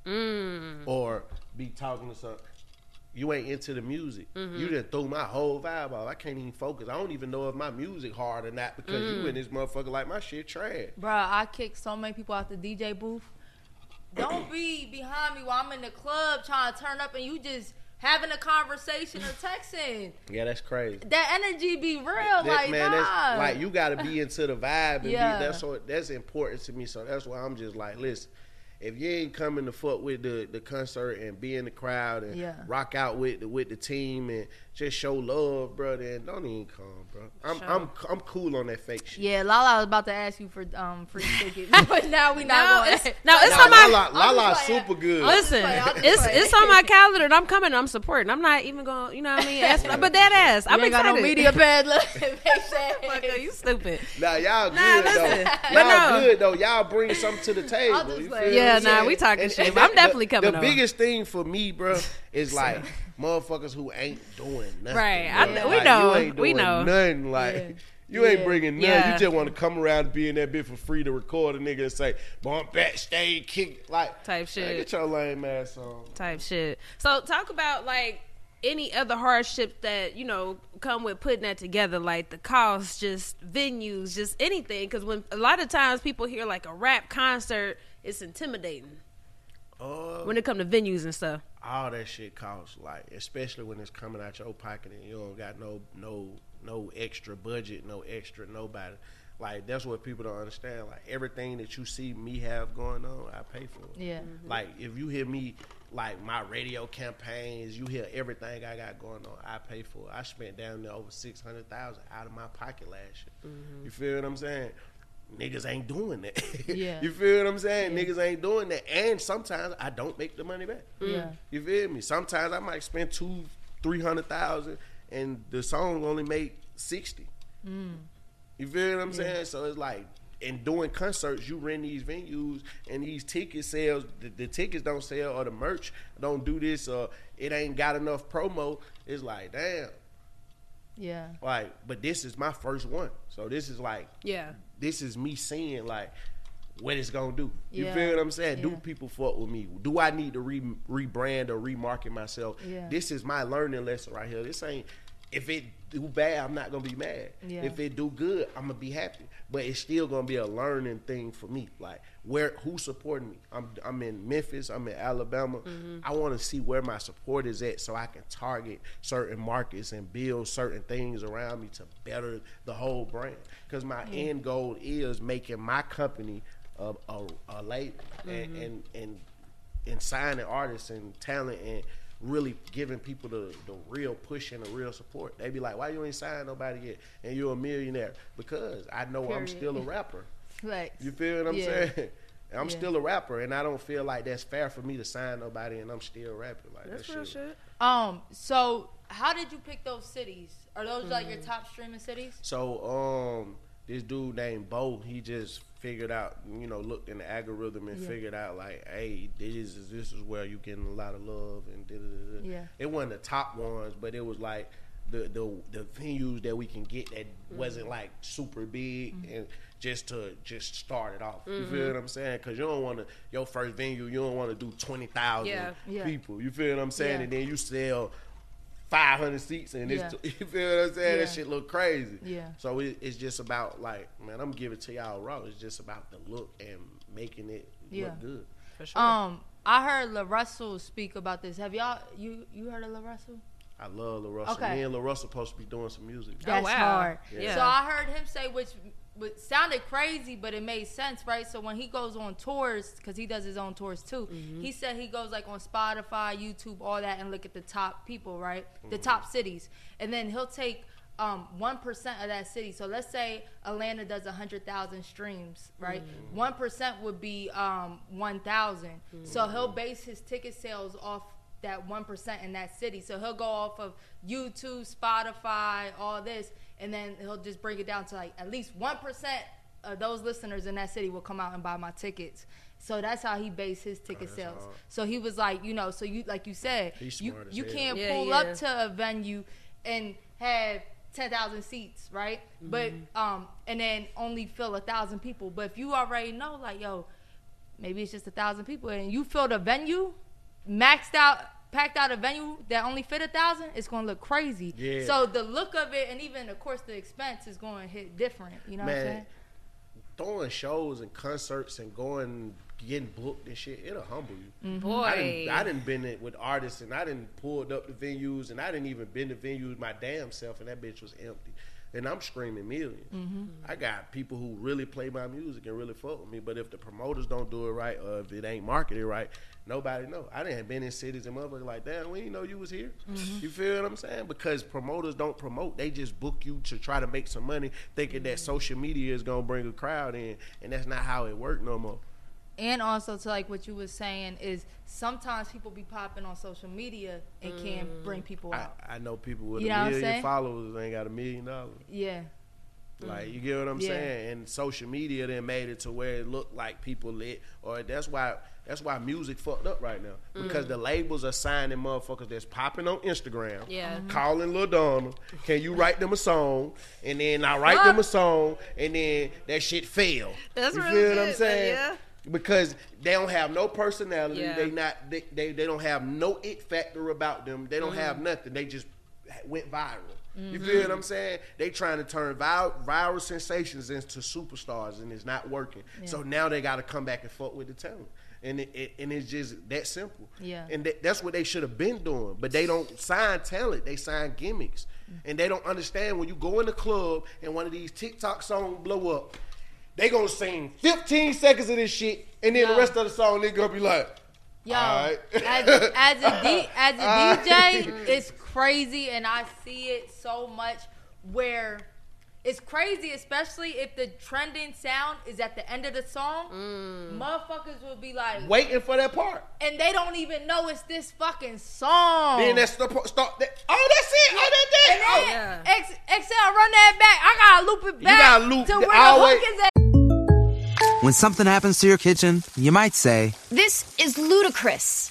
Mm. Or be talking to some you ain't into the music. Mhm. You just threw my whole vibe off. I can't even focus. I don't even know if my music hard or not because you and this motherfucker like my shit trash. Bro, I kick so many people out the DJ booth. Don't be behind me while I'm in the club trying to turn up and you just having a conversation or texting. Yeah, that's crazy. That energy be real, That- like man, nah. like you got to be into the vibe, and Yeah. be, that's what that's important to me. So that's why I'm just like, listen, if you ain't coming to fuck with the, the concert and be in the crowd and Yeah. rock out with the, with the team and just show love, bro, then don't even come, bro. I'm Sure. I'm I'm cool on that fake shit. Yeah, Lalaa was about to ask you for um free tickets, but now we No, not going. it's- no, it's Nah, on my- Lalaa, Lalaa just playing. super good. Listen, playing, it's playing. it's on my calendar and I'm coming. I'm supporting. I'm not even going. You know what I mean? Ask, but that ass, I'm You ain't got no media pad. Look, Fucker, you stupid. Nah, y'all Nah, good listen. though. But Y'all no. good though. Y'all bring something to the table. just you playing. feel Yeah, nah, we talking shit, but I'm definitely coming The biggest thing for me, bro, is like motherfuckers who ain't doing nothing. Right. I- bro. we Like, know. You ain't We know. Nothing. Like. Yeah. You ain't Yeah. bringing nothing. Yeah. You just want to come around and be in that bit for free to record a nigga and say, "Bump backstage, kick like Type shit. get your lame ass on. type shit. So talk about like any other hardships that you know come with putting that together, like the cost, just venues, just anything. Because when a lot of times people hear like a rap concert, it's intimidating Uh, when it come to venues and stuff. all that shit costs like especially when it's coming out your pocket and you don't got no no no extra budget no extra nobody. Like that's what people don't understand. Like everything that you see me have going on i pay for it. Yeah. like if you hear me like my radio campaigns you hear everything i got going on i pay for it. I spent down there over 600000 out of my pocket last year. You feel what i'm saying Niggas ain't doing that. Yeah. you feel what I'm saying? Niggas ain't doing that. And sometimes I don't make the money back. Mm. Yeah. You feel me? Sometimes I might spend two, three hundred thousand, and the song only make sixty. Mm. You feel what I'm saying? So it's like, in doing concerts, you rent these venues, and these ticket sales, the, the tickets don't sell, or the merch don't do this, or it ain't got enough promo. It's like, damn. Yeah. Like, but this is my first one, so this is like, Yeah. This is me seeing like what it's gonna do. You Yeah. feel what I'm saying? Do people fuck with me? Do I need to re- rebrand or remarket myself? Yeah. This is my learning lesson right here. This ain't if it do bad, I'm not gonna be mad. Yeah. If it do good, I'm gonna be happy. But it's still gonna be a learning thing for me. Like where who's supporting me? I'm I'm in Memphis. I'm in Alabama. Mm-hmm. I want to see where my support is at, so I can target certain markets and build certain things around me to better the whole brand. Because my mm-hmm. end goal is making my company a, a, a label and, mm-hmm. and and and signing artists and talent and really giving people the, the real push and the real support. They be like, why you ain't sign nobody yet? And you're a millionaire. Because I know I'm still a rapper. Flex. You feel what I'm Yeah. saying? I'm Yeah. still a rapper and I don't feel like that's fair for me to sign nobody and I'm still rapping. Like That's that real shit. shit. Um. So, how did you pick those cities? Are those like Mm. your top streaming cities? So um this dude named Bo, he just figured out, you know, looked in the algorithm and Yeah. figured out like, hey, this is this is where you getting a lot of love and da da da. Yeah. It wasn't the top ones, but it was like the the the venues that we can get that mm-hmm. wasn't like super big mm-hmm. and just to just start it off. You feel mm-hmm. what I'm saying? Because you don't want to your first venue, you don't want to do twenty thousand. Yeah. people. You feel what I'm saying? Yeah. And then you sell. 500 seats and it's you feel what I'm saying? Yeah. That shit look crazy. Yeah. So it, it's just about like, man, I'm giving it to y'all raw. It's just about the look and making it Yeah. look good. For sure. Um. I heard La Russell speak about this. Have y'all you you heard of La Russell? I love La Russell. Okay. Me and La Russell supposed to be doing some music. That's wow. hard. Yeah. So I heard him say, which, which sounded crazy, but it made sense, right? So when he goes on tours, because he does his own tours too, Mm-hmm. he said he goes like on Spotify, YouTube, all that, and look at the top people, right? Mm-hmm. The top cities, and then he'll take um one percent of that city. So let's say Atlanta does hundred thousand streams, right? One would be um one thousand. So he'll base his ticket sales off that one percent in that city. So he'll go off of YouTube, Spotify, all this, and then he'll just bring it down to like at least one percent of those listeners in that city will come out and buy my tickets. So that's how he based his ticket that's sales. hard. So he was like, you know, so you like you said, you you can't Yeah, pull yeah. up to a venue and have ten thousand seats, right? But Mm-hmm. um, and then only fill a thousand people. But if you already know, like, yo, maybe it's just a thousand people, and you fill the venue, maxed out, packed out a venue that only fit a thousand, it's gonna look crazy. Yeah. So the look of it, and even of course the expense is going to hit different. You know what I'm saying? throwing shows and concerts and going getting booked and shit, it'll humble you. Mhm. Boy. I didn't, I didn't been it with artists and I didn't pulled up the venues and I didn't even been to venues my damn self and that bitch was empty. And I'm screaming 1000000s Mhm. I got people who really play my music and really fuck with me, but if the promoters don't do it right or if it ain't marketed right, nobody know. I didn't have been in cities and motherfuckers like, damn, we didn't know you was here. Mhm. You feel what I'm saying? Because promoters don't promote; they just book you to try to make some money, thinking that social media is gonna bring a crowd in, and that's not how it worked no more. And also to like what you was saying is sometimes people be popping on social media and can't bring people out. I know people with You know a million followers ain't got a million dollars. Yeah. Like you get what I'm Yeah. saying? And social media then made it to where it looked like people lit, or that's why that's why music fucked up right now because Mm. the labels are signing motherfuckers that's popping on Instagram, Yeah. Mhm. calling Lil Donald, can you write them a song? And then I write them a song, and then that shit fail. That's you real feel what I'm saying? yeah. Because they don't have no personality. Yeah. They not they, they they don't have no it factor about them. They don't Mm. have nothing. They just went viral. You Mhm. feel what I'm saying? They trying to turn viral, viral sensations into superstars, and it's not working. Yeah. So now they got to come back and fuck with the talent, and it, it and it's just that simple. Yeah. And that, that's what they should have been doing, but they don't sign talent; they sign gimmicks, and they don't understand when you go in the club and one of these TikTok songs blow up. They gonna sing 15 seconds of this shit, and then the rest of the song they gonna be like, Yo, right. as, a- as a D, as a DJ, right. it's crazy, and I see it so much. Where it's crazy, especially if the trending sound is at the end of the song. Mm. Motherfuckers will be like, waiting for that part. and they don't even know it's this fucking song. Then that's the part. Start that. Oh, that's it. Oh, that's it. And Oh. then X, eXeL run that back. I gotta loop it back You gotta loop to the- where the always- hook is at. When something happens to your kitchen, you might say, This is ludicrous.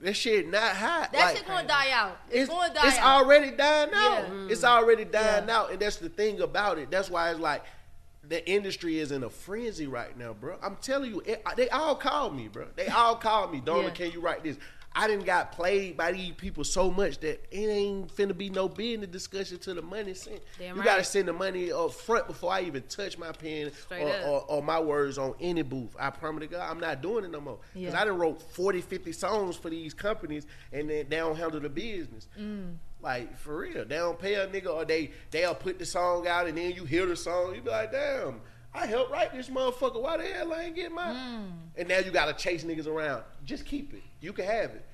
That shit not hot. That Like, shit gonna die out. It's, gonna die it's out. already dying out. Yeah. It's already dying out, and that's the thing about it. That's why it's like the industry is in a frenzy right now, bro. I'm telling you, it, they all called me, bro. They all called me. Donna, Yeah. can you write this? I didn't got played by these people so much that it ain't finna be no business discussion till the money sent. Damn you right. gotta send the money up front before I even touch my pen or, or, or my words on any booth. I promise to God, I'm not doing it no more. Because Yeah. I done wrote 40, 50 songs for these companies and then they don't handle the business. Mm. Like for real, they don't pay a nigga, or they they'll put the song out, and then you hear the song, you be like, damn, I helped write this motherfucker. Why the hell I ain't get mine? Mm. And now you gotta chase niggas around. Just keep it. You can have it.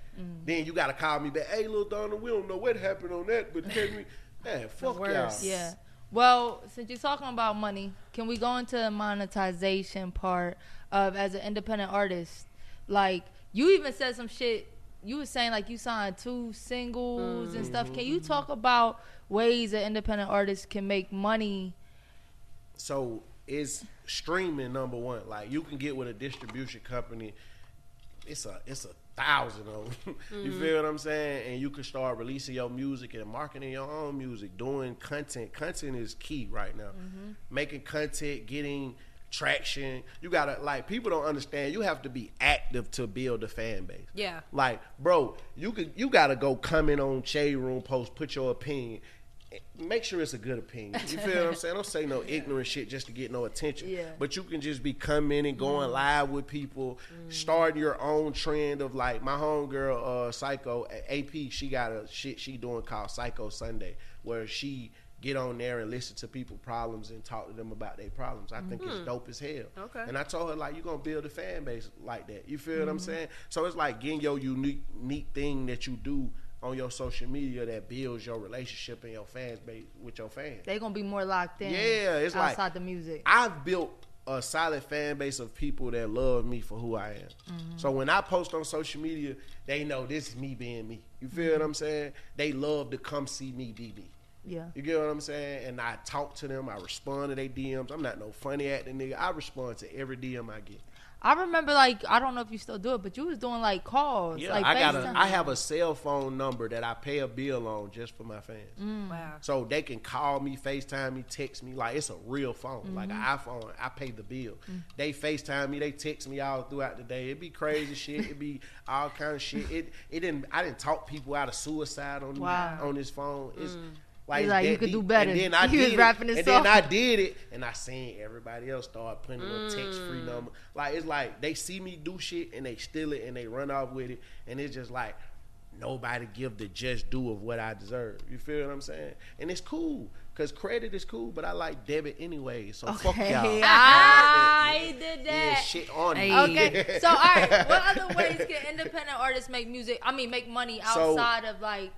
Then you gotta call me back. Hey, little Donna, we don't know what happened on that, but can we? Man, fuck y'all. Yeah. Well, since you're talking about money, can we go into the monetization part of as an independent artist? Like you even said some shit. You were saying like you signed two singles and stuff. Can you talk about ways that independent artists can make money? So it's streaming number one. Like you can get with a distribution company. It's a it's a thousand of them. you Mhm. feel what I'm saying? And you can start releasing your music and marketing your own music, doing content. Content is key right now. Making content, getting traction. You gotta like people don't understand. You have to be active to build a fan base. Yeah. Like, bro, you could you gotta go comment on Shade Room post, put your opinion. Make sure it's a good opinion. You feel what I'm saying? Don't say no ignorant shit just to get no attention. Yeah. But you can just be coming and going Mm. live with people, starting your own trend of like my homegirl, uh, Psycho AP. She got a shit she doing called Psycho Sunday, where she get on there and listen to people problems and talk to them about their problems. I think it's Mhm. dope as hell. Okay. And I told her like you're gonna build a fan base like that. You feel what I'm Mm-hmm. Mhm. saying? So it's like getting your unique neat thing that you do on your social media that builds your relationship and your fans base with your fans. They gonna be more locked in. Yeah, it's like- outside the music. I've built a solid fan base of people that love me for who I am. Mhm. So when I post on social media, they know this is me being me. You feel what I'm saying? They love to come see me be me. Yeah. You get what I'm saying? And I talk to them. I respond to their DMs. I'm not no funny acting nigga. I respond to every DM I get. I remember like I don't know if you still do it, but you was doing like calls. Yeah, like I got a. FaceTime. I have a cell phone number that I pay a bill on just for my fans. Mm. Wow. So they can call me, FaceTime me, text me. Like it's a real phone, like an iPhone. I pay the bill. Mm. They FaceTime me, they text me all throughout the day. It'd be crazy shit. It'd be all kind of shit. It it didn't. I didn't talk people out of suicide on Wow. on this phone. It's Mm. Like, He's like, you could deep. do better. And then I He was did rapping it, his and then. I did it, and I seen everybody else start putting a text free Mm. number. Like it's like they see me do shit and they steal it and they run off with it, and it's just like nobody give the just due of what I deserve. You feel what I'm saying? And it's cool. Cause credit is cool, but I like debit anyway. So fuck y'all. I did Yeah, that. shit on me. Okay, so all right, what other ways can independent artists make music? I mean, make money So- outside of like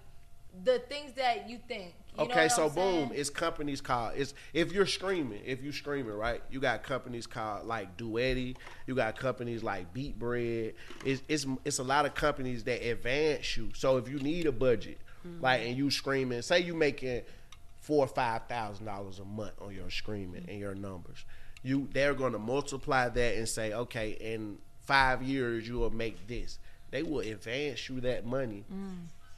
the things that you think. You okay, so boom, it's companies called it's if you're streaming, if you're streaming, right? You got companies called like Duetti, you got companies like beatBread. It's it's it's a lot of companies that advance you. So if you need a budget, like and you streaming, say you making four or five thousand dollars a month on your streaming and your numbers, you they're gonna multiply that and say, okay, in five years you will make this. They will advance you that money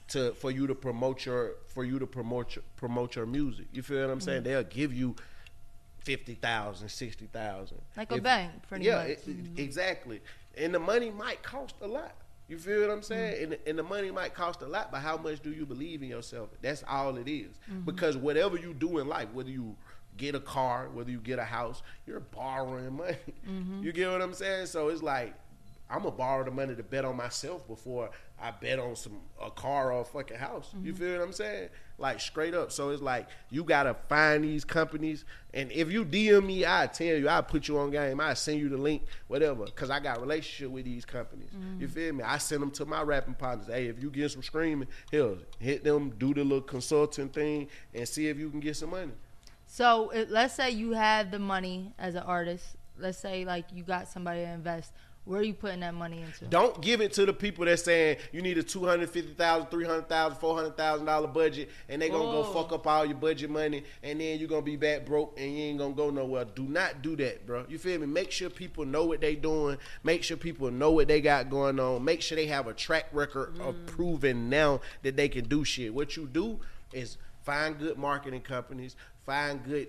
to for you to promote your for you to promote your, promote your music. You feel what I'm saying? Mhm. They'll give you fifty thousand, sixty thousand, Like a bank, pretty yeah, much. it- exactly. And the money might cost a lot. You feel what I'm saying? And, and the money might cost a lot, but how much do you believe in yourself? That's all it is. Mhm. Because whatever you do in life, whether you get a car, whether you get a house, you're borrowing money. Mhm. You get what I'm saying? So it's like I'm gonna borrow the money to bet on myself before I bet on some a car or a fucking house. You Mhm. feel what I'm saying? Like straight up. So it's like you gotta find these companies, and if you DM me, I tell you, I put you on game. I send you the link, whatever, because I got relationship with these companies. Mhm. You feel me? I send them to my rapping partners. Hey, if you get some streaming, hell, hit them, do the little consulting thing, and see if you can get some money. So let's say you have the money as an artist. Let's say like you got somebody to invest. Where are you putting that money into? Don't give it to the people that's saying you need a two hundred fifty thousand, three hundred thousand, four hundred thousand dollar budget, and they gonna go Oh. fuck up all your budget money, and then you're gonna be back broke, and you ain't gonna go nowhere. Do not do that, bro. You feel me? Make sure people know what they doing. Make sure people know what they got going on. Make sure they have a track record of mm. proving now that they can do shit. What you do is find good marketing companies, find good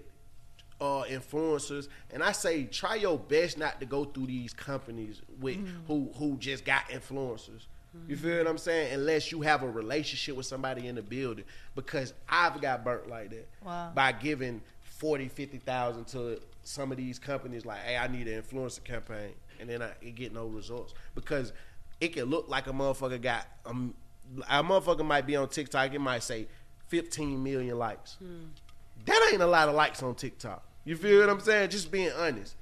uh, influencers, and I say try your best not to go through these companies with who who just got influencers. You feel what I'm saying? Unless you have a relationship with somebody in the building, because I've got burnt like that Wow. by giving 40, 50,000 to some of these companies. Like, hey, I need an influencer campaign, and then I get no results because it can look like a motherfucker got um, a motherfucker might be on TikTok. It might say 15 million likes. That ain't a lot of likes on TikTok. You feel what I'm saying? Just being honest.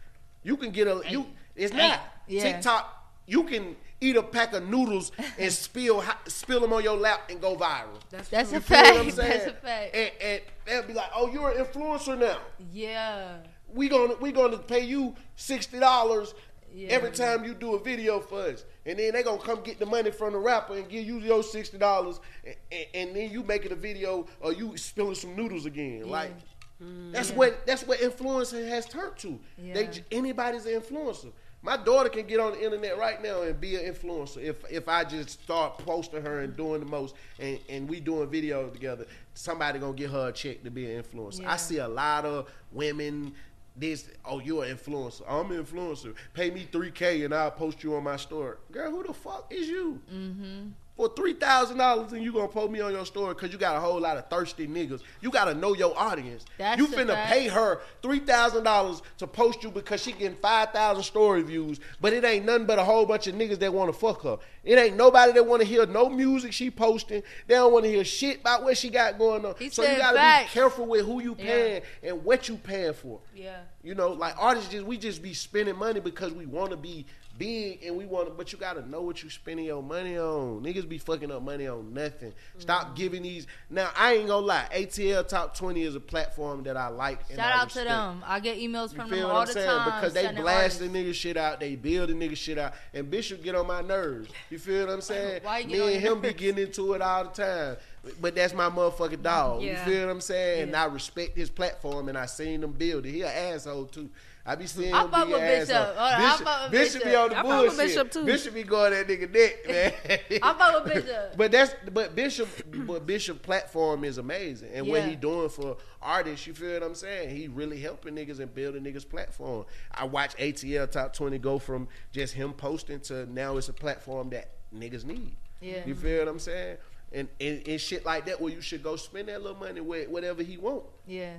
You can get a you. It's not Yeah. TikTok. You can eat a pack of noodles and spill spill them on your lap and go viral. That's You a feel what I'm fact. saying? That's a fact. And, and they'll be like, "Oh, you're an influencer now. Yeah. We gonna we gonna pay you sixty dollars Yeah. every time you do a video for us, and then they gonna come get the money from the rapper and give you your sixty dollars, and, and, and then you making a video or you spilling some noodles again. Like that's what that's what influencer has turned to. They Yeah. j- anybody's an influencer. My daughter can get on the internet right now and be an influencer if if I just start posting her and doing the most and, and we doing videos together. Somebody gonna get her a check to be an influencer. Yeah. I see a lot of women. This oh you're an influencer. I'm an influencer. Pay me three k and I'll post you on my story. Girl, who the fuck is you? Mm-hmm. For three thousand dollars and you gonna post me on your story because you got a whole lot of thirsty niggas. You gotta know your audience. That's you finna fact. pay her three thousand dollars to post you because she getting five thousand story views, but it ain't nothing but a whole bunch of niggas that wanna fuck her. It ain't nobody that wanna hear no music she posting. They don't wanna hear shit about what she got going on. He so you gotta be careful with who you Yeah. paying and what you paying for. Yeah. You know, like artists just we just be spending money because we want to be big and we want to, but you got to know what you spending your money on. Niggas be fucking up money on nothing. Stop Mm-hmm. giving these. Now I ain't gonna lie, ATL Top Twenty is a platform that I like. and Shout I out to them. I get emails You from them what all I'm the saying? time. Because they blast the nigga shit out, they build the nigga shit out, and Bishop get on my nerves. You feel what I'm saying? Why you Me and him be getting into it all the time. But that's my motherfucking dog. You feel what I'm saying? And I respect his platform, and I seen him build it. He an asshole too. I be seeing I him fuck be with an Bishop. asshole. Hold on, I Bishop, fuck with Bishop be on the I fuck with bullshit. Bishop, too. Bishop be going that nigga neck, man. I fuck with Bishop. But that's but Bishop but Bishop platform is amazing. And what he doing for artists, you feel what I'm saying? He really helping niggas and building niggas platform. I watch ATL Top 20 go from just him posting to now it's a platform that niggas need. Yeah. You feel what I'm saying? And, and, and shit like that where you should go spend that little money with whatever he want. Yeah.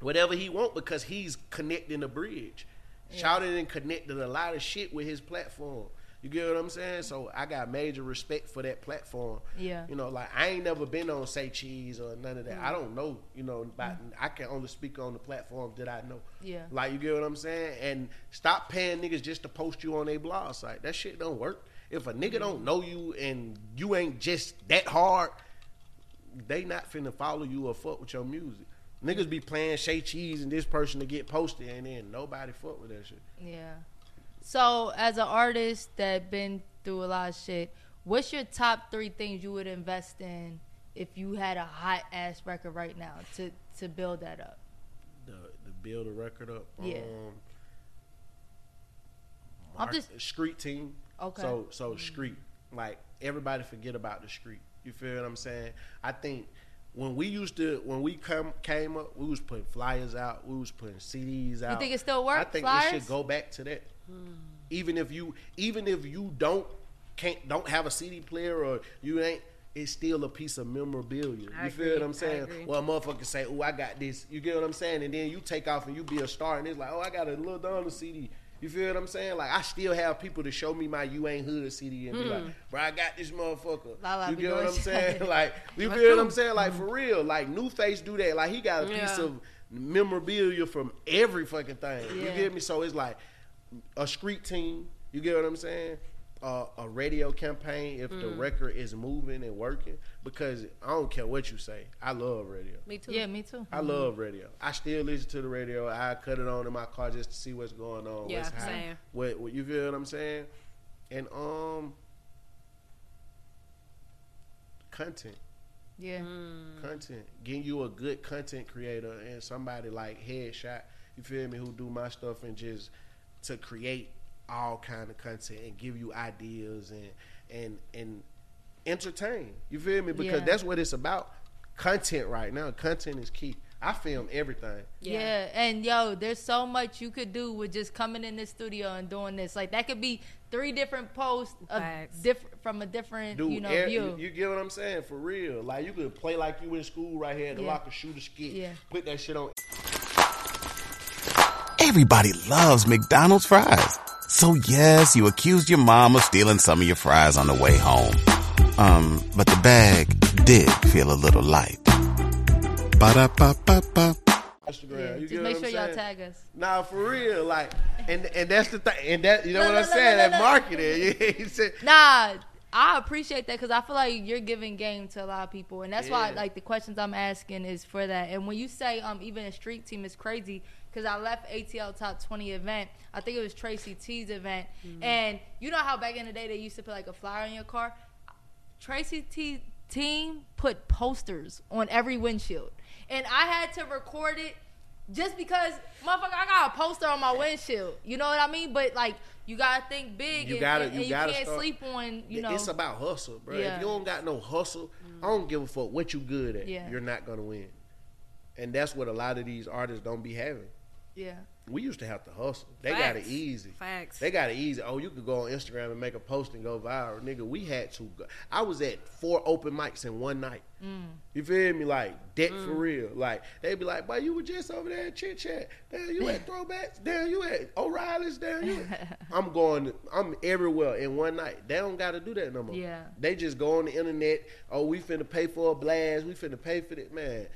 Whatever he want because he's connecting the bridge. Shouted and connected a lot of shit with his platform. You get what I'm saying? So I got major respect for that platform. Yeah. You know, like I ain't never been on Say Cheese or none of that. I Mm. don't know, you know, about I can only speak on the platform that I know. Yeah. Like you get what I'm saying? And stop paying niggas just to post you on their blog site. That shit don't work. If a nigga don't know you and you ain't just that hard, they not finna follow you or fuck with your music. Niggas be playing Say Cheese and this person to get posted and then nobody fuck with that shit. Yeah. So, as an artist that been through a lot of shit, what's your top three things you would invest in if you had a hot ass record right now to to build that up? The the build a record up. Yeah. Um, I'm just- street team. Okay. So so street. Like everybody forget about the street. You feel what I'm saying? I think when we used to when we come came up, we was putting flyers out, we was putting CDs out. You think it still works? I think flyers? it should go back to that. Hmm. Even if you even if you don't can't don't have a CD player or you ain't it's still a piece of memorabilia. I you feel agree, what I'm saying? Well, a motherfucker say, "Oh, I got this." You get what I'm saying? And then you take off and you be a star, and it's like, "Oh, I got a little Donna CD." You feel what I'm saying? Like I still have people to show me my "You Ain't Hood" CD and be Hmm. like, "Bro, I got this motherfucker." Lalaa you be get what I'm saying? like you feel what. I'm saying? Like for real, like New Face do that. Like he got a piece Yeah. of memorabilia from every fucking thing. You Yeah. get me? So it's like a street team. You get what I'm saying? Uh, a radio campaign if the Mm. record is moving and working because I don't care what you say. I love radio. Me too. Yeah, me too. I love radio. I still listen to the radio. I cut it on in my car just to see what's going on. Yeah, what's hot. same. What, what you feel what I'm saying? And um, content, Yeah. content, getting you a good content creator and somebody like Headshot. You feel me? Who do my stuff and just to create all kind of content and give you ideas and and and entertain. You feel me? Because Yeah. that's what it's about. Content right now. Content is key. I film everything. Yeah. and yo, there's so much you could do with just coming in the studio and doing this. Like that could be three different posts of different from a different, Dude, you know, air- view. you, you get what I'm saying? For real. Like you could play like you in school right here at the Yeah. locker, shoot a skit, Yeah. put that shit on. Everybody loves McDonald's fries. So yes, you accused your mom of stealing some of your fries on the way home. Um, but the bag did feel a little light. Ba-da-ba-ba-ba. Instagram. you Just make sure y'all tag us. Nah, for real. Like, and and that's the thing. And that you know Look, what I'm look, saying? look, That look, look. marketing. Yeah, he said. Nah, I appreciate that because I feel like you're giving game to a lot of people, and that's why Yeah. like the questions I'm asking is for that. And when you say um even a street team is crazy because I left ATL Top 20 event, I think it was Tracy T's event, mm. and you know how back in the day they used to put like a flyer in your car. Tracy T team put posters on every windshield, and I had to record it just because, motherfucker, I got a poster on my windshield. You know what I mean? But like, you gotta think big, You and, gotta, and, you and gotta can't start- sleep on. You know, it's about hustle, bro. Yeah. If you don't got no hustle, mm. I don't give a fuck what you good at. Yeah. You're not gonna win, and that's what a lot of these artists don't be having. Yeah. we used to have to hustle. They got it easy. Facts. They got it easy. Oh, you could go on Instagram and make a post and go viral, nigga. We had to. Go. I was at four open mics in one night. Mm. You feel me? Like that for real. Like they'd be like, "Boy, you were just over there at Chit Chat. Damn, you at Throwbacks. Damn, you at O'Reilly's. Damn, you." At. I'm going. I'm everywhere in one night. They don't got to do that no more. Yeah. They just go on the internet. Oh, we finna pay for a blast. We finna pay for it. Man,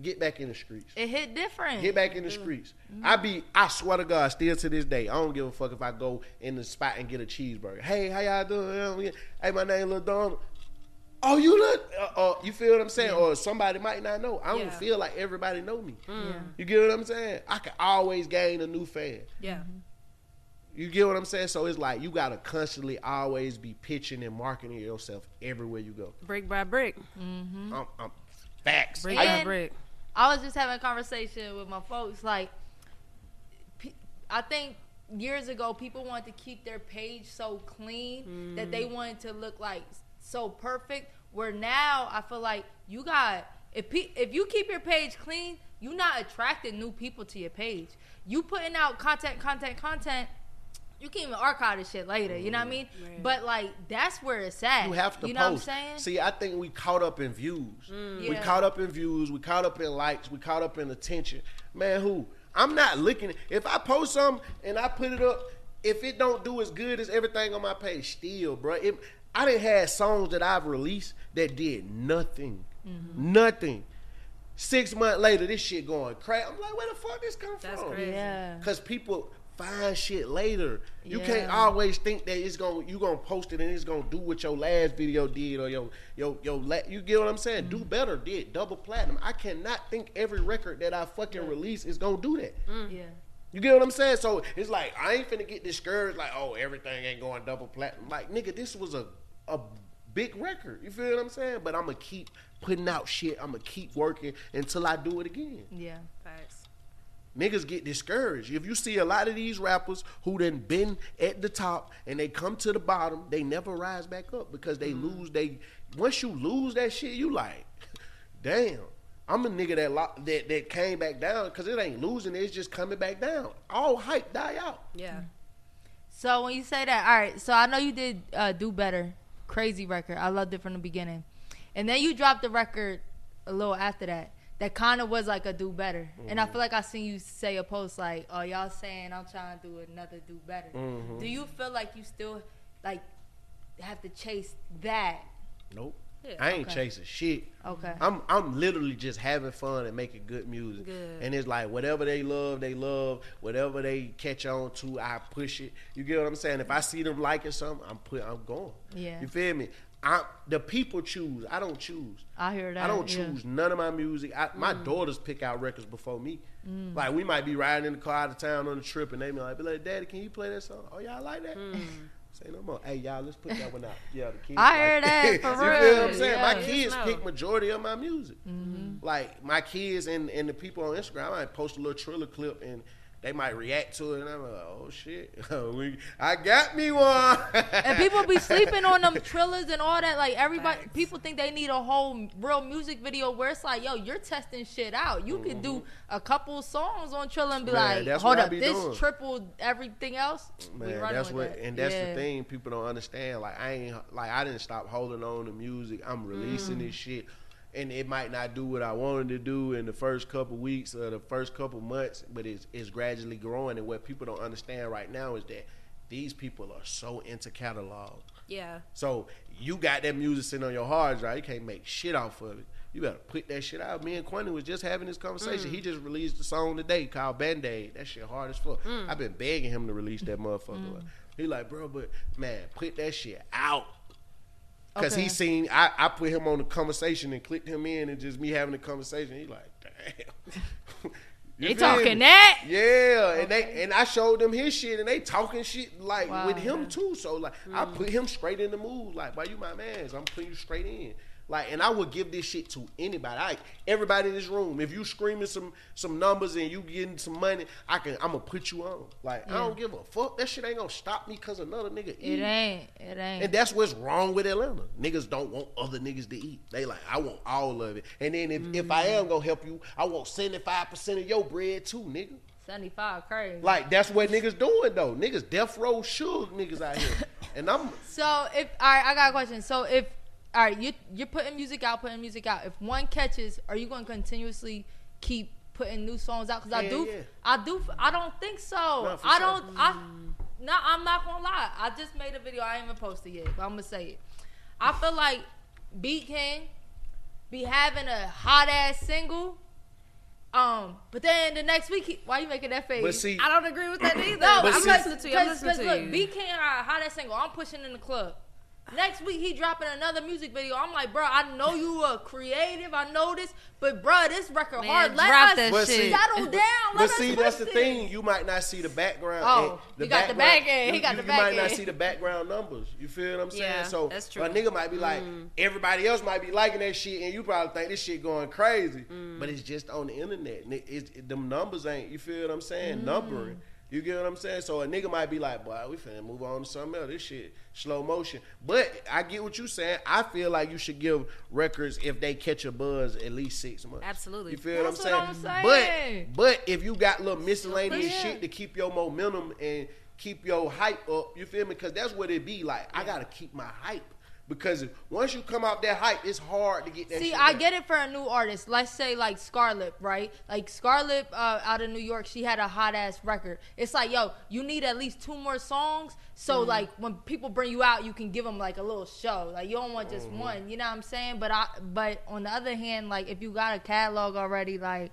get back in the streets. It hit different. Get back in the streets. I be, I swear to God, still to this day, I don't give a fuck if I go in the spot and get a cheeseburger. Hey, how y'all doing? Hey, my name Lil Donald. Oh, you look, uh, uh, you feel what I'm saying? Or somebody might not know. I don't Yeah. feel like everybody know me. Yeah. You get what I'm saying? I can always gain a new fan. Yeah. You get what I'm saying? So it's like you gotta constantly always be pitching and marketing yourself everywhere you go. Brick by brick. Mm-hmm. I'm, I'm, facts. Brick I- by brick. I was just having a conversation with my folks. Like, I think years ago, people wanted to keep their page so clean that they mm. wanted to look like so perfect. Where now, I feel like you got if pe- if you keep your page clean, you're not attracting new people to your page. You putting out content, content, content. You can even archive this shit later. You know what I mean? But like, that's where it's at. You have to You know post. what I'm saying? See, I think we caught up in views. We Yeah. caught up in views. We caught up in likes. We caught up in attention. Man, who? I'm not looking. If I post something and I put it up, if it don't do as good as everything on my page, still, bro. It, I didn't have songs that I've released that did nothing, Mm-hmm. nothing. Six months later, this shit going crazy. I'm like, where the fuck this come That's from? crazy. Yeah. Cause people find shit later. You Yeah. can't always think that it's gonna you gonna post it and it's gonna do what your last video did or your your your la- you get what I'm saying? Mm-hmm. Do better, did double platinum. I cannot think every record that I fucking release is gonna do that. Yeah. You get what I'm saying? So it's like I ain't finna get discouraged. Like oh everything ain't going double platinum. Like nigga, this was a a big record. You feel what I'm saying? But I'm gonna keep putting out shit. I'm gonna keep working until I do it again. Yeah. Facts. Niggas get discouraged. If you see a lot of these rappers who then been at the top and they come to the bottom, they never rise back up because they lose. They once you lose that shit, you like, damn. I'm a nigga that lo- that that came back down because it ain't losing. It's just coming back down. All hype die out. Yeah. So when you say that, all right. So I know you did uh, do better, crazy record. I loved it from the beginning, and then you dropped the record a little after that. That kind of was like a do better, and I feel like I seen you say a post like, "Oh, y'all saying I'm trying to do another do better." Mhm. Do you feel like you still like have to chase that? Nope. Yeah, I ain't okay. chasing shit. Okay. I'm I'm literally just having fun and making good music. Good. And it's like whatever they love, they love. Whatever they catch on to, I push it. You get what I'm saying? If I see them liking something, I'm put I'm going. Yeah. You feel me? I the people choose. I don't choose. I hear that. I don't yeah. choose none of my music. I, my Mm. daughters pick out records before me. Mm. Like we might be riding in the car out of town on a trip, and they be like, "Be like, Daddy, can you play that song? Oh, y'all like that? Say no more. Hey, y'all, let's put that one out. Yeah, the kids. I like hear that, it. for you feel what I'm saying? Yeah. my kids Yes, pick majority of my music. Mm-hmm. Like my kids and, and the people on Instagram, I might post a little Triller clip and. They might react to it, and I'm like, "Oh shit, we, I got me one." and people be sleeping on them trillers and all that. Like everybody, people think they need a whole real music video where it's like, yo, you're testing shit out. You could do a couple songs on Triller and be Mm-hmm. Man, like, hold up, this doing. tripled everything else. Man, that's what, that. and that's Yeah. the thing people don't understand. Like I ain't, like I didn't stop holding on to music. I'm releasing Mm. this shit, and it might not do what I wanted to do in the first couple weeks or the first couple months, but it's it's gradually growing. And what people don't understand right now is that these people are so into catalog. Yeah. So you got that music sitting on your hard drive. You can't make shit off of it. You gotta put that shit out. Me and Quentin was just having this conversation. Mm. He just released a song today called Band Aid. That shit hard as fuck. Mm. I've been begging him to release that motherfucker. He like, bro, but man, put that shit out. Cause Okay. he seen I, I put him on the conversation and clicked him in and just me having the conversation. He like, damn. They talking me? that? Yeah, and they and I showed them his shit and they talking shit like Wow. with him too. So like I Mm. put him straight in the mood. Like, why you my man? I'm putting you straight in. Like, and I would give this shit to anybody. I, everybody in this room. If you screaming some some numbers and you getting some money, I can. I'm gonna put you on. Like, I don't give a fuck. That shit ain't gonna stop me because another nigga eat. It ain't. It ain't. And that's what's wrong with Atlanta. Niggas don't want other niggas to eat. They like, I want all of it. And then if, if I mm-hmm. am gonna help you, I want 75% of your bread too, nigga. 75, crazy. Like that's what niggas doing though. Niggas death row shook niggas out here, and I'm So if all right, I got a question. So if all right, you you're putting music out, putting music out. If one catches, are you going to continuously keep putting new songs out? Because I Yeah, do, yeah. I do, I don't think so. No, I sure. don't. I no, I'm not gonna lie. I just made a video. I ain't even posted yet, but I'm gonna say it. I feel like BeatKing be having a hot ass single. Um, but then the next week, he, why you making that face? But see- I don't agree with that either. No, I'm because- listening to you. I'm because- listening to because you. Look, BeatKing got how that single. I'm pushing in the club. Next week he dropping another music video. I'm like, bro, I know you are creative. I know this, but bro, this record Man, hard. Let drop us that shit. see- settle down. Let But us see, that's the listen. thing. You might not see the background. Oh, and you got the back end. He you- got you, the you back might not see the background numbers. You feel what I'm saying? Yeah, so that's true. a nigga might be like, Mm. everybody else might be liking that shit, and you probably think this shit going crazy. Mm. But it's just on the internet. Ni- It's, it, them numbers ain't. You feel what I'm saying? Mm. Numbering. You get what I'm saying? So a nigga might be like, boy, we finna move on to something else. This shit slow motion. But I get what you saying. I feel like you should give records if they catch a buzz at least six months. Absolutely. You feel That's what I'm what saying? I'm But saying. but if you got little miscellaneous Yeah. shit to keep your momentum and keep your hype up, you feel me? Because that's what it be like. I gotta keep my hype because once you come out that hype, it's hard to get that. See, I get it for a new artist. Let's say like Scarlett, right? Like Scarlett uh, out of New York, she had a hot ass record. It's like, yo, you need at least two more songs. So Mm-hmm. like when people bring you out, you can give them like a little show. Like you don't want just Mm-hmm. one. You know what I'm saying? But I, but on the other hand, like if you got a catalog already, like.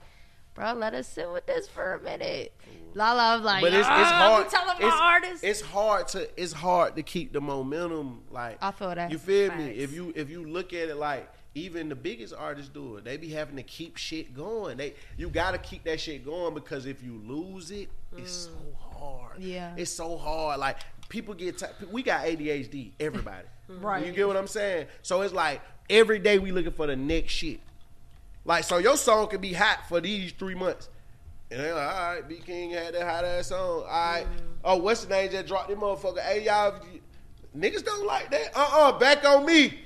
Bro, let us sit with this for a minute. Lalaa was like, But it's, it's "Ah, hard. You telling my it's, artist? it's hard to it's hard to keep the momentum. Like I feel that. You feel me? If you if you look at it like even the biggest artists do it, they be having to keep shit going. They you got to keep that shit going because if you lose it, it's so hard. Mm. Yeah. it's so hard. Like people get t- we got ADHD. Everybody, Right. You get what I'm saying? So it's like every day we looking for the next shit. Like so, your song could be hot for these three months. And they're like, all right, BeatKing had that hot ass song. All right. Oh, what's the name? that dropped them motherfucker. Hey, y'all, niggas don't like that. Uh uh back on me.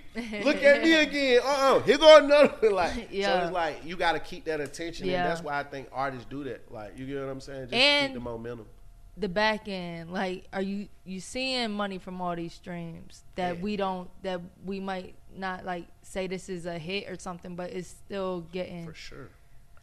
Look at me again. Uh uh Here go another. like, so Yeah. it's like, you got to keep that attention. Yeah. And that's why I think artists do that. Like, you get what I'm saying? Just And- keep the momentum. the back end like are you you seeing money from all these streams that Yeah. we don't that we might not like say this is a hit or something but it's still getting For sure.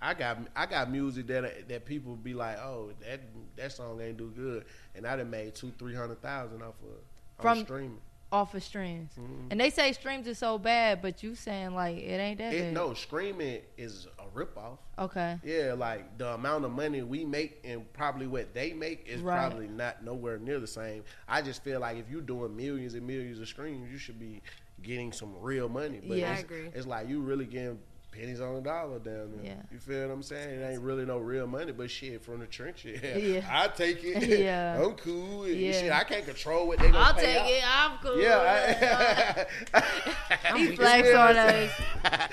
I got I got music that that people be like, oh, that that song ain't do good, and I done made two three hundred thousand off of From- streaming. off of streams Mhm. and they say streams are so bad but you saying like it ain't that It, bad no, streaming is a ripoff. okay Yeah, like the amount of money we make and probably what they make is Right. probably not nowhere near the same. I just feel like if you're doing millions and millions of streams, you should be getting some real money. But Yeah. I agree. it's like you really getting pennies on the dollar down there. Yeah. You feel what I'm saying? It ain't really no real money, but shit from the trenches. Yeah. Yeah. I take it. Yeah. I'm cool. Yeah. Shit, I can't control what they gonna i'll pay take out. it i'm cool Yeah. I, he You flex feel on us saying?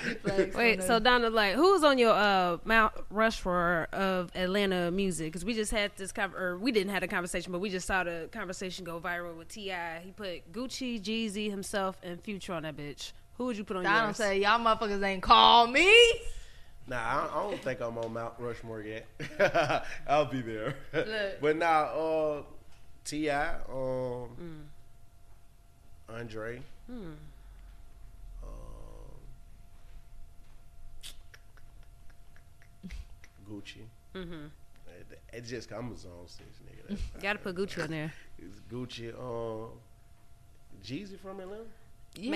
he flex Wait, on so us. Donald, like, who's on your uh Mount Rushmore of Atlanta music? Because we just had this con- or we didn't have a conversation, but we just saw the conversation go viral with Ti. He put Gucci, Jeezy, himself, and Future on that bitch. Who would you put on I don't yours? say y'all motherfuckers ain't call me. Nah, I, I don't think I'm on Mount Rushmore yet. I'll be there. Look. but now, uh, T.I., um, Andre, Hmm. um, Gucci. Mm-hmm. It, it just I'm a zone six nigga. That's fine. Gotta put Gucci on there. It's Gucci. Um, Jeezy from Atlanta. Yeah.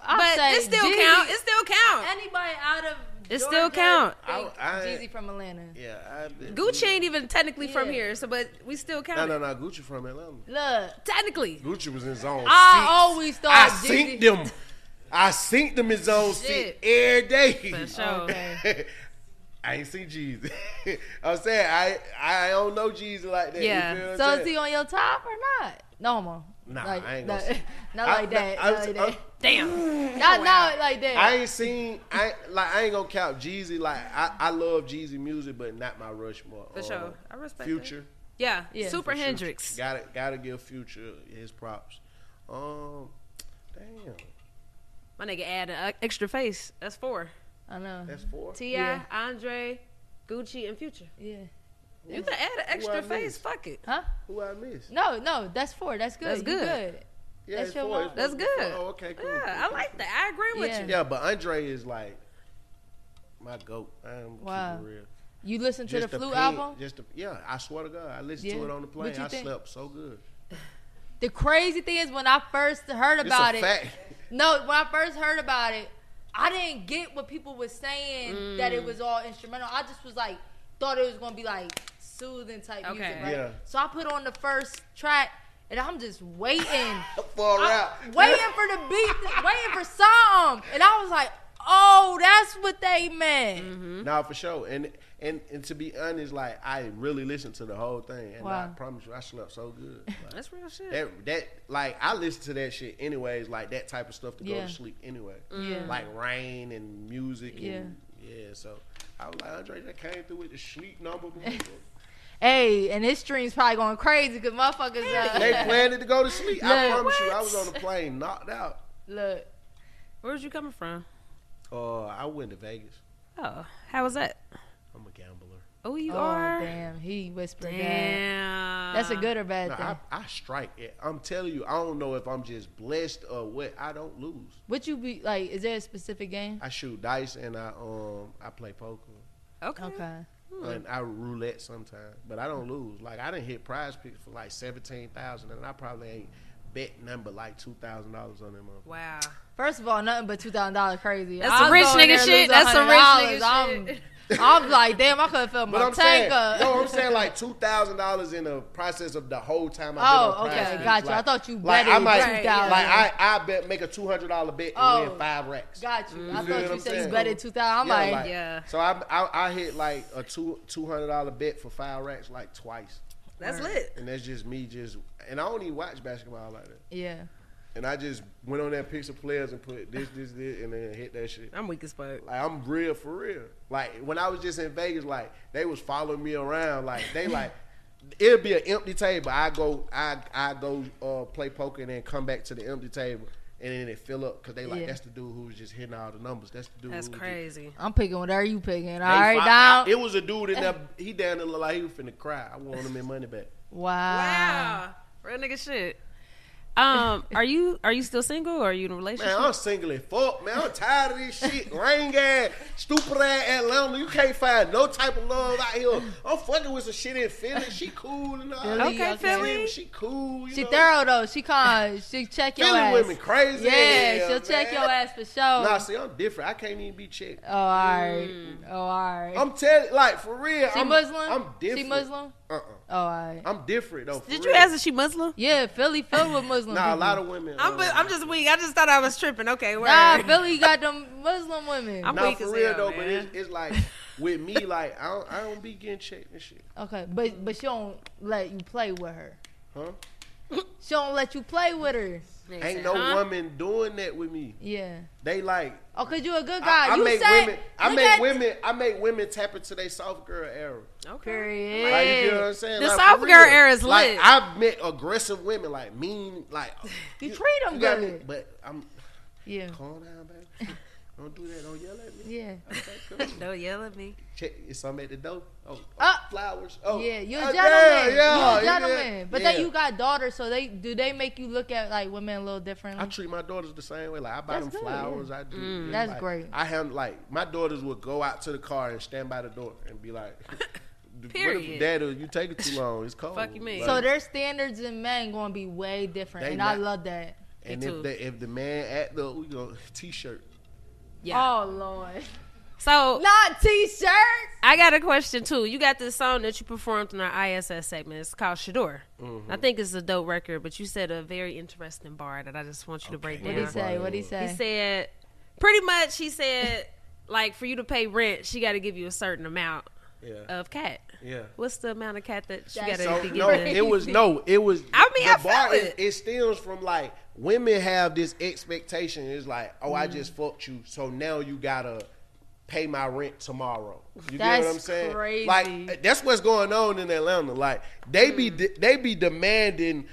Making. I but say it still Jeezy- count. It still count. Anybody out of It still count. I- I- Jeezy from Atlanta. Yeah, I, Gucci ain't even technically from Yeah. here, so but we still count. No, no, no. Gucci from Atlanta. Look, Technically. Gucci was in zone. I six. always thought I Jeezy- synced them. I synced them in zone six Shit. every day. For sure. Okay. I ain't seen Jeezy. I'm saying I I don't know Jeezy like that. Yeah. You feel what So I'm is saying? he on your top or not? No more. Nah, like, I ain't not, gonna say- not I- like that. I- not I- like I- that. Damn. Not, not like that. I ain't seen I ain't- like I ain't gonna count Jeezy. Like I, I love Jeezy music, but not my Rushmore. For Uh, sure. I respect Future. Yeah. Yeah. Super For sure. Hendrix. Gotta gotta give Future his props. Um, damn, My nigga add an extra face. That's four. I know. that's four. T.I., Yeah. Andre, Gucci, and Future. Yeah. You can add an extra Who face. Fuck it. Huh? Who I missed? No, no, that's four. That's good. That's You good. good. Yeah, That's it's your four. mom. It's That's four. good. Oh, okay, cool. Yeah, cool, I cool. like that. I agree with Yeah. you. Yeah, but Andre is like my goat. I'm Wow. keeping it real. You listen to Just the flute pain- album? Just the, yeah, I swear to God, I listened Yeah. to it on the What plane. you I think? slept so good. The crazy thing is when I first heard It's a about it. fact. No, when I first heard about it, I didn't get what people were saying that Mm. it was all instrumental. I just was like, thought it was gonna be like soothing type Okay. music, right? Yeah. So I put on the first track, and I'm just waiting, For a I'm rap. waiting for the beat, waiting for something, and I was like, oh, that's what they meant. Mm-hmm. Nah, for sure. And and and to be honest, like I really listened to the whole thing, and I promise you, I slept so good. Like, That's real shit. that that like I listen to that shit anyways, like that type of stuff to go Yeah. to sleep anyway. Yeah. Like rain and music Yeah. and yeah. So I was like Andre that came through with the sleep number. Hey, and this stream's probably going crazy because motherfuckers. Uh, they planned it to go to sleep. I Look. promise you, I was on the plane knocked out. Look, where's you coming from? Uh, I went to Vegas. Oh, how was that? I'm a gambler. Oh, you oh are. damn, he whispered that. Damn. That's a good or bad Nah, thing. I, I strike it. I'm telling you, I don't know if I'm just blessed or what. I don't lose. Would you be like? Is there a specific game? I shoot dice and I um I play poker Okay. Okay. And I roulette sometimes, but I don't lose. Like I didn't hit PrizePicks for like seventeen thousand, and I probably ain't bet number like two thousand dollars on them. motherfuckers. Wow. First of all, nothing but two thousand dollars crazy. That's I some rich nigga shit. That's some rich $100. nigga I'm, shit. I'm like, damn, I could have felt But my I'm saying, tank up. no, I'm saying like two thousand dollars in the process of the whole time. I've Oh, been on oh, okay, gotcha. Picks. got you. I thought you like betted I might, 2,000. like I, I bet make a two hundred dollar bet and Oh. win five racks. Got you. I feel thought what you I'm said you saying? betted two thousand. I'm like, Yeah. So I, I I hit like a two two hundred dollar bet for five racks like twice, That's Word. lit. and that's just me just. And I don't even watch basketball like that. yeah. And I just went on there, picked some players, and put this, this, this, and then hit that shit. I'm weak as fuck. Like I'm real for real. Like when I was just in Vegas, like they was following me around. Like they like it'll be an empty table. I go, I I go uh, play poker and then come back to the empty table. And then it fill up because they like Yeah. that's the dude who was just hitting all the numbers. That's the dude. That's who was crazy. I'm picking whatever you picking. All Just, right, They fo- down. It was a dude in there. He down there look like he was finna cry. I want him in money back. wow. Wow. Real nigga shit. Um, are you are you still single or are you in a relationship? Man, I'm single as fuck, man. I'm tired of this shit. Rain ass, stupid ass Atlanta. You can't find no type of love out here. I'm fucking with some shit in Philly. She cool and all. Philly, Okay, okay. Philly. She cool. You She know? thorough though. She con. She check your Philly ass. women crazy. Yeah, as hell, she'll check your ass for sure. Nah, see, I'm different. I can't even be checked. oh, all right. Oh, all right. I'm telling, like for real. she I'm, Muslim? I'm different. She Muslim? Uh-uh. Oh, all right. I'm different though. Did you real. ask if she Muslim? Yeah, Philly filled with Muslim Nah, a lot of women. I'm uh, I'm just weak. I just thought I was tripping. Okay, word. Nah, Philly got them Muslim women. I'm Nah, weak for as real hell, though. But it's, it's like with me, like I don't, I don't be getting checked and shit. Okay, but but she don't let you play with her. Huh? She don't let you play with her. Nigga Ain't said, no huh? woman doing that with me. Yeah. They like Oh, cause you a good guy. I, I you make said, women. I make at- women. I make women tap into their soft girl era. Okay. Period. Like you know what I'm saying? The like, soft girl real. era is like, lit. I've met aggressive women, like mean, like You treat 'em you got good. me- But I'm Yeah. calm down, baby. Don't do that. Don't yell at me. Yeah. Okay, cool. Don't yell at me. Check. Is something at the door? Oh, oh, Uh, flowers. Oh, yeah, you're a gentleman. yeah, you're a yeah, gentleman. But yeah. then you got daughters, so they do they make you look at like women a little differently? I treat my daughters the same way. Like I buy That's them good, flowers. yeah. I do. Mm. yeah, That's like, great. I have like my daughters would go out to the car and stand by the door and be like, "What if Daddy, you take it too long? It's cold." Fuck you mean? Like, so their standards in men going to be way different, and I love that. and if the if the man at the we go t-shirt. Yeah. Oh lord, So not t-shirts. I got a question too. You got this song that you performed in our ISS segment. It's called Shador. Mm-hmm. I think it's a dope record, but you said a very interesting bar that I just want you to break down. What down. he say? What he say? He said, pretty much, he said, like for you to pay rent, she got to give you a certain amount Yeah. of cat. Yeah. What's the amount of cat that she got to So be no, it was no, it was. I mean, the I bar is- it. it stems from like women have this expectation. It's like, oh, Mm. I just fucked you, so now you gotta pay my rent tomorrow. You get what I'm saying? crazy. Like that's what's going on in Atlanta. Like they be de- they be demanding.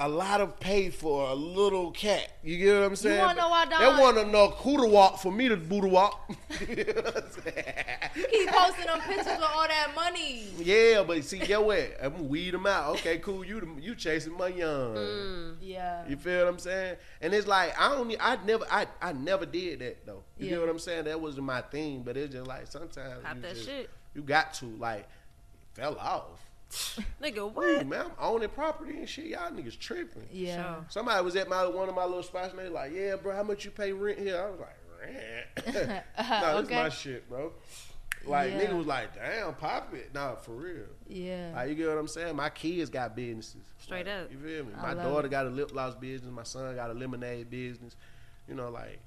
A lot of pay for a little cat. You get what I'm saying? wanna know why, They want to know who to walk for me to boo to walk. You know what I'm saying? Keep posting them pictures with all that money. Yeah, but see, get what? I'm gonna weed them out. Okay, cool. You you chasing my young. Mm. Yeah. You feel what I'm saying? And it's like I don't. I never. I I never did that though. You Yeah. get what I'm saying? That wasn't my thing. But it's just like sometimes Pop you that just- shit. You got to like fell off. Nigga, Ooh, what? man, I'm owning property and shit. Y'all niggas tripping. Yeah. Sure. Somebody was at my one of my little spots and they like, yeah, bro, how much you pay rent here? I was like, rent. no, this Okay. my shit, bro. Like Yeah. nigga was like, damn, pop it. Nah, for real. Yeah. Like you get what I'm saying? My kids got businesses. Straight Like, up. You feel me? I My daughter it. got a lip gloss business. My son got a lemonade business. You know, like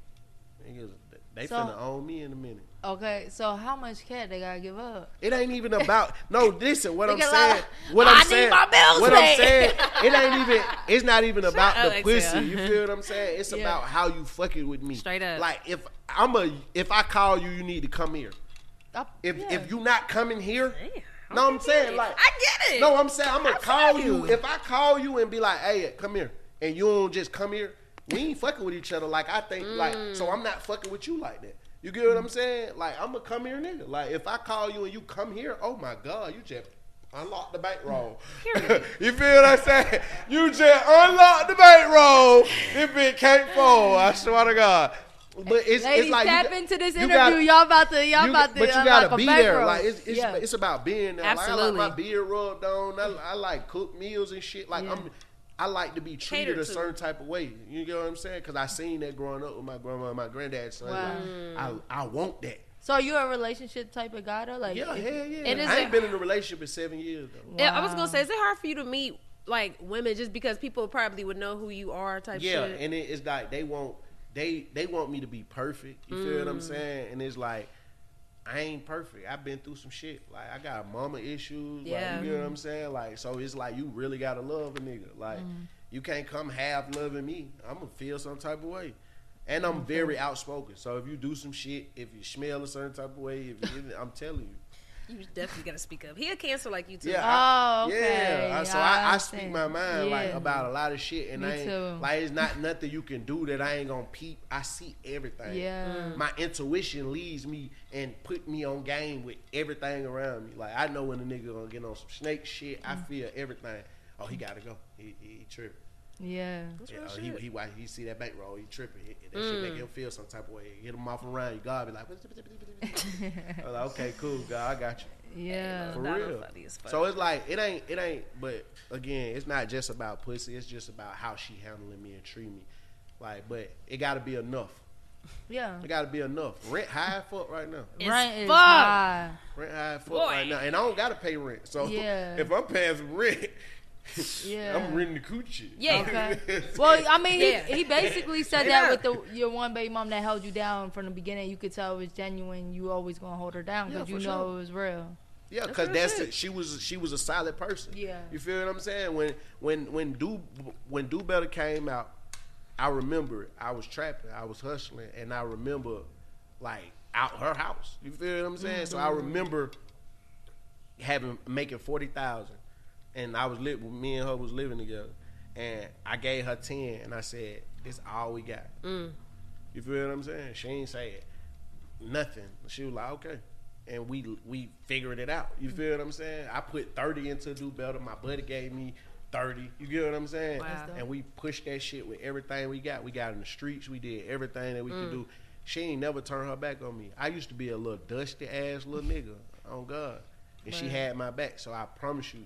niggas, they So- finna own me in a minute. Okay, so how much cat they gotta give up? It ain't even about no. Listen, what I'm saying. like, What oh, I I'm need saying. my bills What I'm saying. It ain't even. It's not even about up, the pussy. You feel what I'm saying? It's Yeah. about how you fucking with me. Straight up. Like if I'm a, if I call you, you need to come here. I- If yeah. if you not coming here, no, I'm saying like I get it. no, I'm saying I'm gonna I call you. you. If I call you and be like, "Hey, come here," and you don't just come here, we ain't fucking with each other. Like I think, like so, mm. I'm not fucking with you like that. You get what I'm mm-hmm. saying? Like I'm gonna come here, nigga. Like if I call you and you come here, oh my god, you just unlock the bankroll. you feel what I'm saying? You just unlock the bankroll. This bitch can't fall. I swear to God. But it's, Ladies, it's like you tap got- into this you interview. gotta- y'all about to, y'all you- about to. but you gotta be there. Like it's it's, yeah. it's about being there. Like, I Absolutely. like my beard rubbed on. I, I like cook meals and shit. Like Yeah. I'm. I like to be treated Catered a to. certain type of way. You get what I'm saying? Because I seen that growing up with my grandma and my granddad. So Wow. like, I I want that. so are you a relationship type of guy though? Like, Yeah, if- hell yeah. And is I it- ain't been in a relationship in seven years though. Yeah, I was gonna say, is it hard for you to meet like women just because people probably would know who you are type shit. Yeah, shit? and it, it's like they want they they want me to be perfect. You feel Mm. what I'm saying? And it's like I ain't perfect. I've been through some shit. Like I got mama issues. Yeah. Like, you get what I'm saying? Like so it's like you really gotta love a nigga. Like mm-hmm. you can't come half loving me. I'm gonna feel some type of way. And I'm mm-hmm. very outspoken. So if you do some shit, if you smell a certain type of way, if you, I'm telling you. You definitely gotta speak up. He a cancer like you too. Yeah. I- Oh, okay. Yeah. I- So I I, I speak my mind like about a lot of shit, and Me I ain't too. like it's not nothing you can do that I ain't gonna peep. I see everything. Yeah. Mm. My intuition leads me and put me on game with everything around me. Like I know when a nigga gonna get on some snake shit. I Mm. feel everything. Oh, he gotta go. He, he, he tripping. Yeah. Yeah, oh, he, he, why he see that bankroll, he tripping. He, that Mm. shit make him feel some type of way. Get him off around you. God be like, I was like, okay, cool, God, I got you. Yeah. For Donald real. funny as. So it's like it ain't it ain't. But again, it's not just about pussy. It's just about how she handling me and treat me. Like, but it got to be enough. Yeah. It got to be enough. Rent high as fuck right now. It's Rent is fuck. high. Rent high as fuck Boy. right now, and I don't got to pay rent. So Yeah. if I'm paying rent, Yeah. I'm renting the coochie. Yeah. Okay. Well, I mean, Yeah. he, he basically said Yeah. that with the your one baby mom that held you down from the beginning. You could tell it was genuine. You always gonna hold her down Yeah, because you for know sure. it was real. Yeah, That's because real that's shit. it. She was she was a solid person. Yeah. you feel what I'm saying? When when when do when do better came out, I remember it. I was trapping, I was hustling, and I remember like out her house. You feel what I'm saying? So I mm-hmm. remember having making forty thousand, and I was lit. Me and her was living together, and I gave her ten, and I said, "This all we got." Mm. You feel what I'm saying? She ain't say it. Nothing. She was like, okay. And we we figured it out. You feel what I'm saying? I put 30 into do better. My buddy gave me 30. You get what I'm saying? Wow. And we pushed that shit with everything we got. We got in the streets. We did everything that we could do. She ain't never turned her back on me. I used to be a little dusty ass little nigga. On God. And she had my back. So I promise you,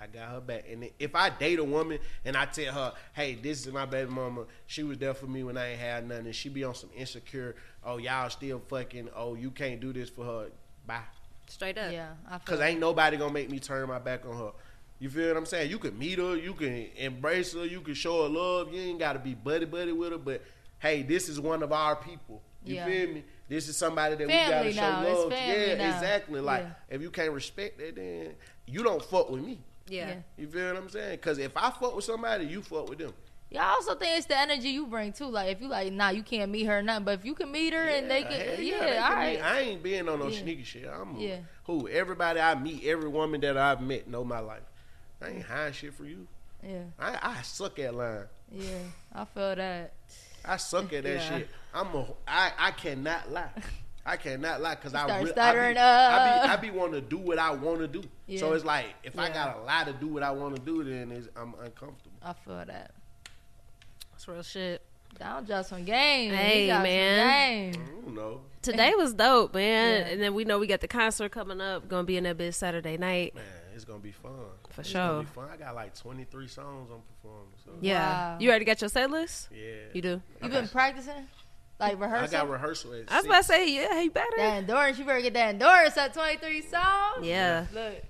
I got her back. And if I date a woman and I tell her, hey, this is my baby mama, she was there for me when I ain't had nothing, and she be on some insecure, oh, y'all still fucking, oh, you can't do this for her, bye. Straight up. Yeah, I feel Because ain't nobody gonna make me turn my back on her. You feel what I'm saying? You can meet her, you can embrace her, you can show her love. You ain't gotta be buddy buddy with her, but hey, this is one of our people. You Yeah. feel me? This is somebody that Family we gotta show It's love. to. yeah, now. exactly. Like Yeah. if you can't respect that, then you don't fuck with me. Yeah. Yeah. You feel what I'm saying? Because if I fuck with somebody, you fuck with them. Yeah, I also think it's the energy you bring too. Like if you like, nah, you can't meet her or nothing. But if you can meet her and they hell can, they yeah, can all be- right. I ain't being on no Yeah. sneaky shit. I'm Yeah. who everybody I meet, every woman that I've met know my life. I ain't hiding shit for you. Yeah, I, I suck at lying. yeah, I feel that. I suck at that Yeah. shit. I'm a I, I cannot lie. I cannot lie because I, start re- I, stuttering be, I be I be wanting to do what I want to do. So it's like if I got a lot to do what I want to do, then it's, I'm uncomfortable. I feel that. That's real shit. Down just some game. Hey, He got some man. game. I don't know. Today was dope, man. Yeah. And then we know we got the concert coming up. Gonna be in that bitch Saturday night. Man, it's gonna be fun. For it's sure. Gonna be fun. I got like 23 songs I'm performing. So. Yeah. Wow. You already got your set list? Yeah. You do? You been practicing? Like rehearsal? I got rehearsal at I was six. about to say, yeah, you better. That endurance, you better get that endurance at 23 songs. Yeah. Look.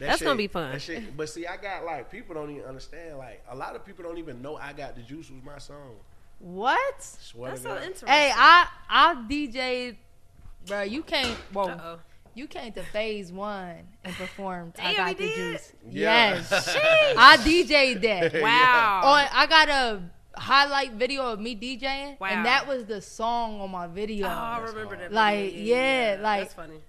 That That's gonna be fun. that shit- but see, I got like people don't even understand. Like a lot of people don't even know I got the juice was my song. What? Swear That's so God. interesting. Hey, I I DJ'd, bro. You came, whoa. Uh-oh. You came to phase one and performed. I Damn, got the did? juice. Yeah. Yes, I DJ'd that. Wow. On, I got a highlight video of me DJing, Wow. and that was the song on my video. Oh, I remember that. Like, video. yeah, like- that's funny.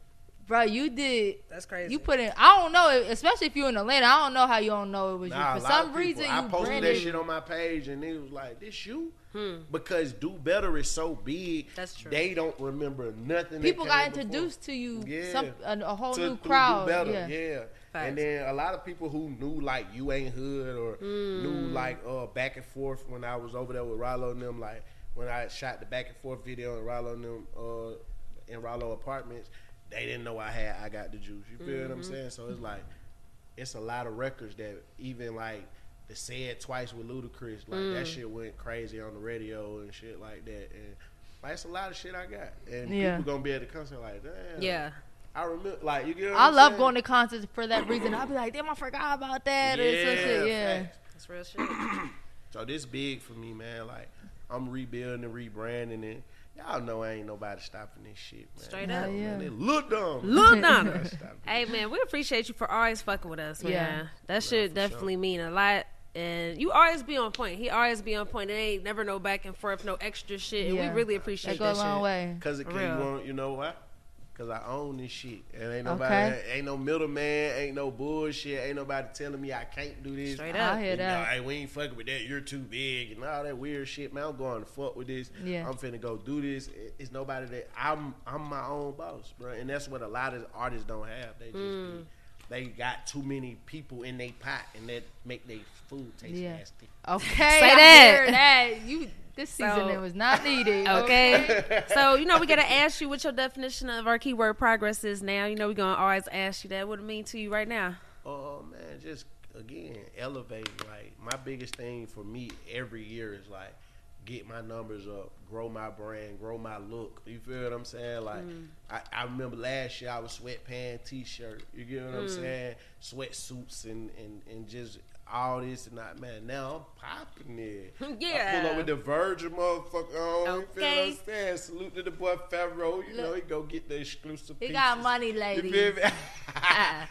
Bro, you did. That's crazy. You put in. I don't know, especially if you're in Atlanta. I don't know how you don't know it was Nah, you. a For lot some of people- reason, I posted branded that shit on my page, and it was like, "This you?" Hmm. Because Do Better is so big. That's true. They don't remember nothing. that People got came before. introduced to you, Yeah. some a, a whole to, new through Do crowd. Better, yeah. yeah. Facts. And then a lot of people who knew like you ain't hood or Mm. knew like uh back and forth when I was over there with Rollo and them, like when I shot the back and forth video in Rollo and them uh in Rollo apartments, they didn't know I had I got the juice. You feel what I'm Mm-hmm. saying? So it's like it's a lot of records that even like the said twice with Ludacris, like Mm. that shit went crazy on the radio and shit like that. And like it's a lot of shit I got. And Yeah. people gonna be at the concert like, damn. Yeah. I remember like you get what I I'm love saying? going to concerts for that reason. I'll be like, damn, I forgot about that. or shit. Yeah. facts. That's real shit. So this big for me, man. Like I'm rebuilding and rebranding it. Y'all know ain't nobody stopping this shit, man. Straight Hell up. yeah. Man, they look dumb. Look down. Nobody stopping hey man, we appreciate you for always fucking with us, man. Yeah. That shit for definitely mean a lot. And you always be on point. He always be on point. It ain't never no back and forth, no extra shit. And Yeah. we really appreciate That go that, a long shit. way. Cause it For can you want you know what? Cause I own this shit. And ain't nobody Okay. ain't no middleman, ain't no bullshit, ain't nobody telling me I can't do this. Straight up, I hear that. nah, hey, we ain't fucking with that. You're too big and all that weird shit, man. I'm going to fuck with this. Yeah. I'm finna go do this. It's nobody that I'm. I'm my own boss, bro. And that's what a lot of artists don't have. They just Mm. be, they got too many people in their pot, and that make their food taste Yeah. nasty. Okay. Say I that. hear that. You this So- season it was not needed. Okay. so, you know, we got to ask you what your definition of our keyword progress is now. You know, we're going to always ask you that. What it mean to you right now? Oh man, just again elevating. Like my biggest thing for me every year is like get my numbers up, grow my brand, grow my look. You feel what I'm saying? Like mm. I, I remember last year I was sweatpants, t-shirt. You get what I'm mm. saying? Sweatsuits and, and and just all this and that. Man, now I'm popping it. yeah. I pull up with the Virgin motherfucker on. You feel what Okay. I'm saying? Salute to the boy Pharaoh. You know he go get the exclusive. He pieces. got money, You lady. feel me?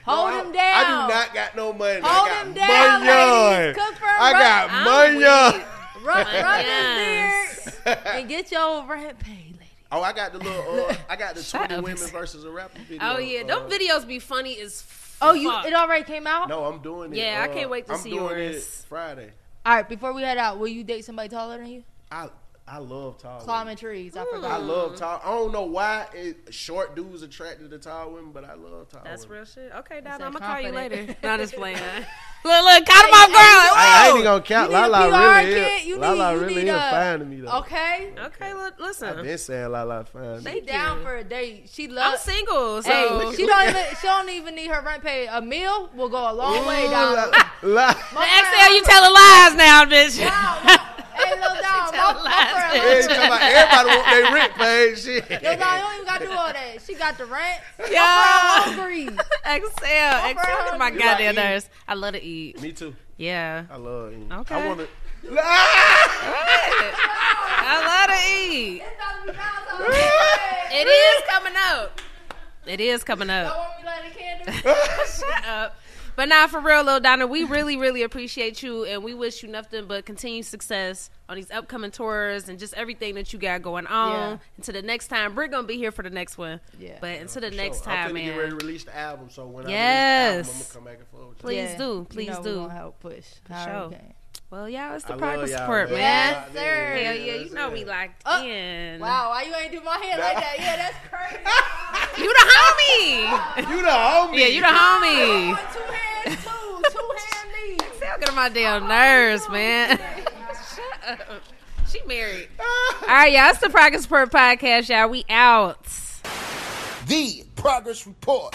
Hold No, him I- down. I do not got no money. Hold I got him down, money. ladies. Confirm, I rub- got I'm money. weak. Rub, rub his beard and get your rent paid, lady. Oh, I got the little. Uh, I got the Shut twenty up. women versus a rapper video. Oh, yeah. uh, Them videos be funny as f- Oh, you fuck. it already came out? No, I'm doing it. Yeah, I uh, can't wait to see. I'm see doing yours. It Friday. All right, before we head out, will you date somebody taller than you? I I love tall. Climbing trees. I forgot. I love tall. I don't know why it, short dudes attracted to tall women, but I love tall. That's women. real shit. Okay, That's Dad, I'm going to call you confident. later. Not just playing. look, look, caught him off guard. I, I ain't even gonna count. You need a Lalaa PR really kit? is. You Lalaa need- you really need is a- fine to me though. Okay. Okay, look, I've listen. been saying Lalaa fine. to me. She down for a date. She loves. I'm single, so. Hey, she don't even. She don't even need her rent paid. A meal will go a long way Ooh, down. La- La- The you telling lies now, bitch. Hey, little down. Telling My, lies, Hey, talking about everybody want their rent paid. Shit. Yo, down, you don't even got to do all that. She got the rent. Yeah. Yeah. hungry. eXeL, eXeL is my You goddamn like eating? nerves. I love to eat. Me too. Yeah. I love eating. Okay. I want to. I love to eat. It is coming up. It is coming up. Shut up. But now, for real, Lil Donald, we really, really appreciate you, and we wish you nothing but continued success on these upcoming tours and just everything that you got going on. Yeah. Until the next time, we're gonna be here for the next one. Yeah. But until the For next sure. I'm time, finna get ready to release the album, so when Yes. I release the album, I'm gonna come back and forth. Please do. Please you know do. We gonna help push. For However sure. We can. Well, y'all, it's the I progress love y'all, support, man. man. Yes, sir. Hell yeah, you know we locked Oh, in. Wow, why you ain't do my hair like that? Yeah, that's crazy. You the homie. You the homie. Yeah, you the homie. two hands, two, two hand knees. Still get on my damn oh, nerves, man. Shut up. She married. All right, y'all. It's the Progress Report podcast, y'all. We out. The Progress Report.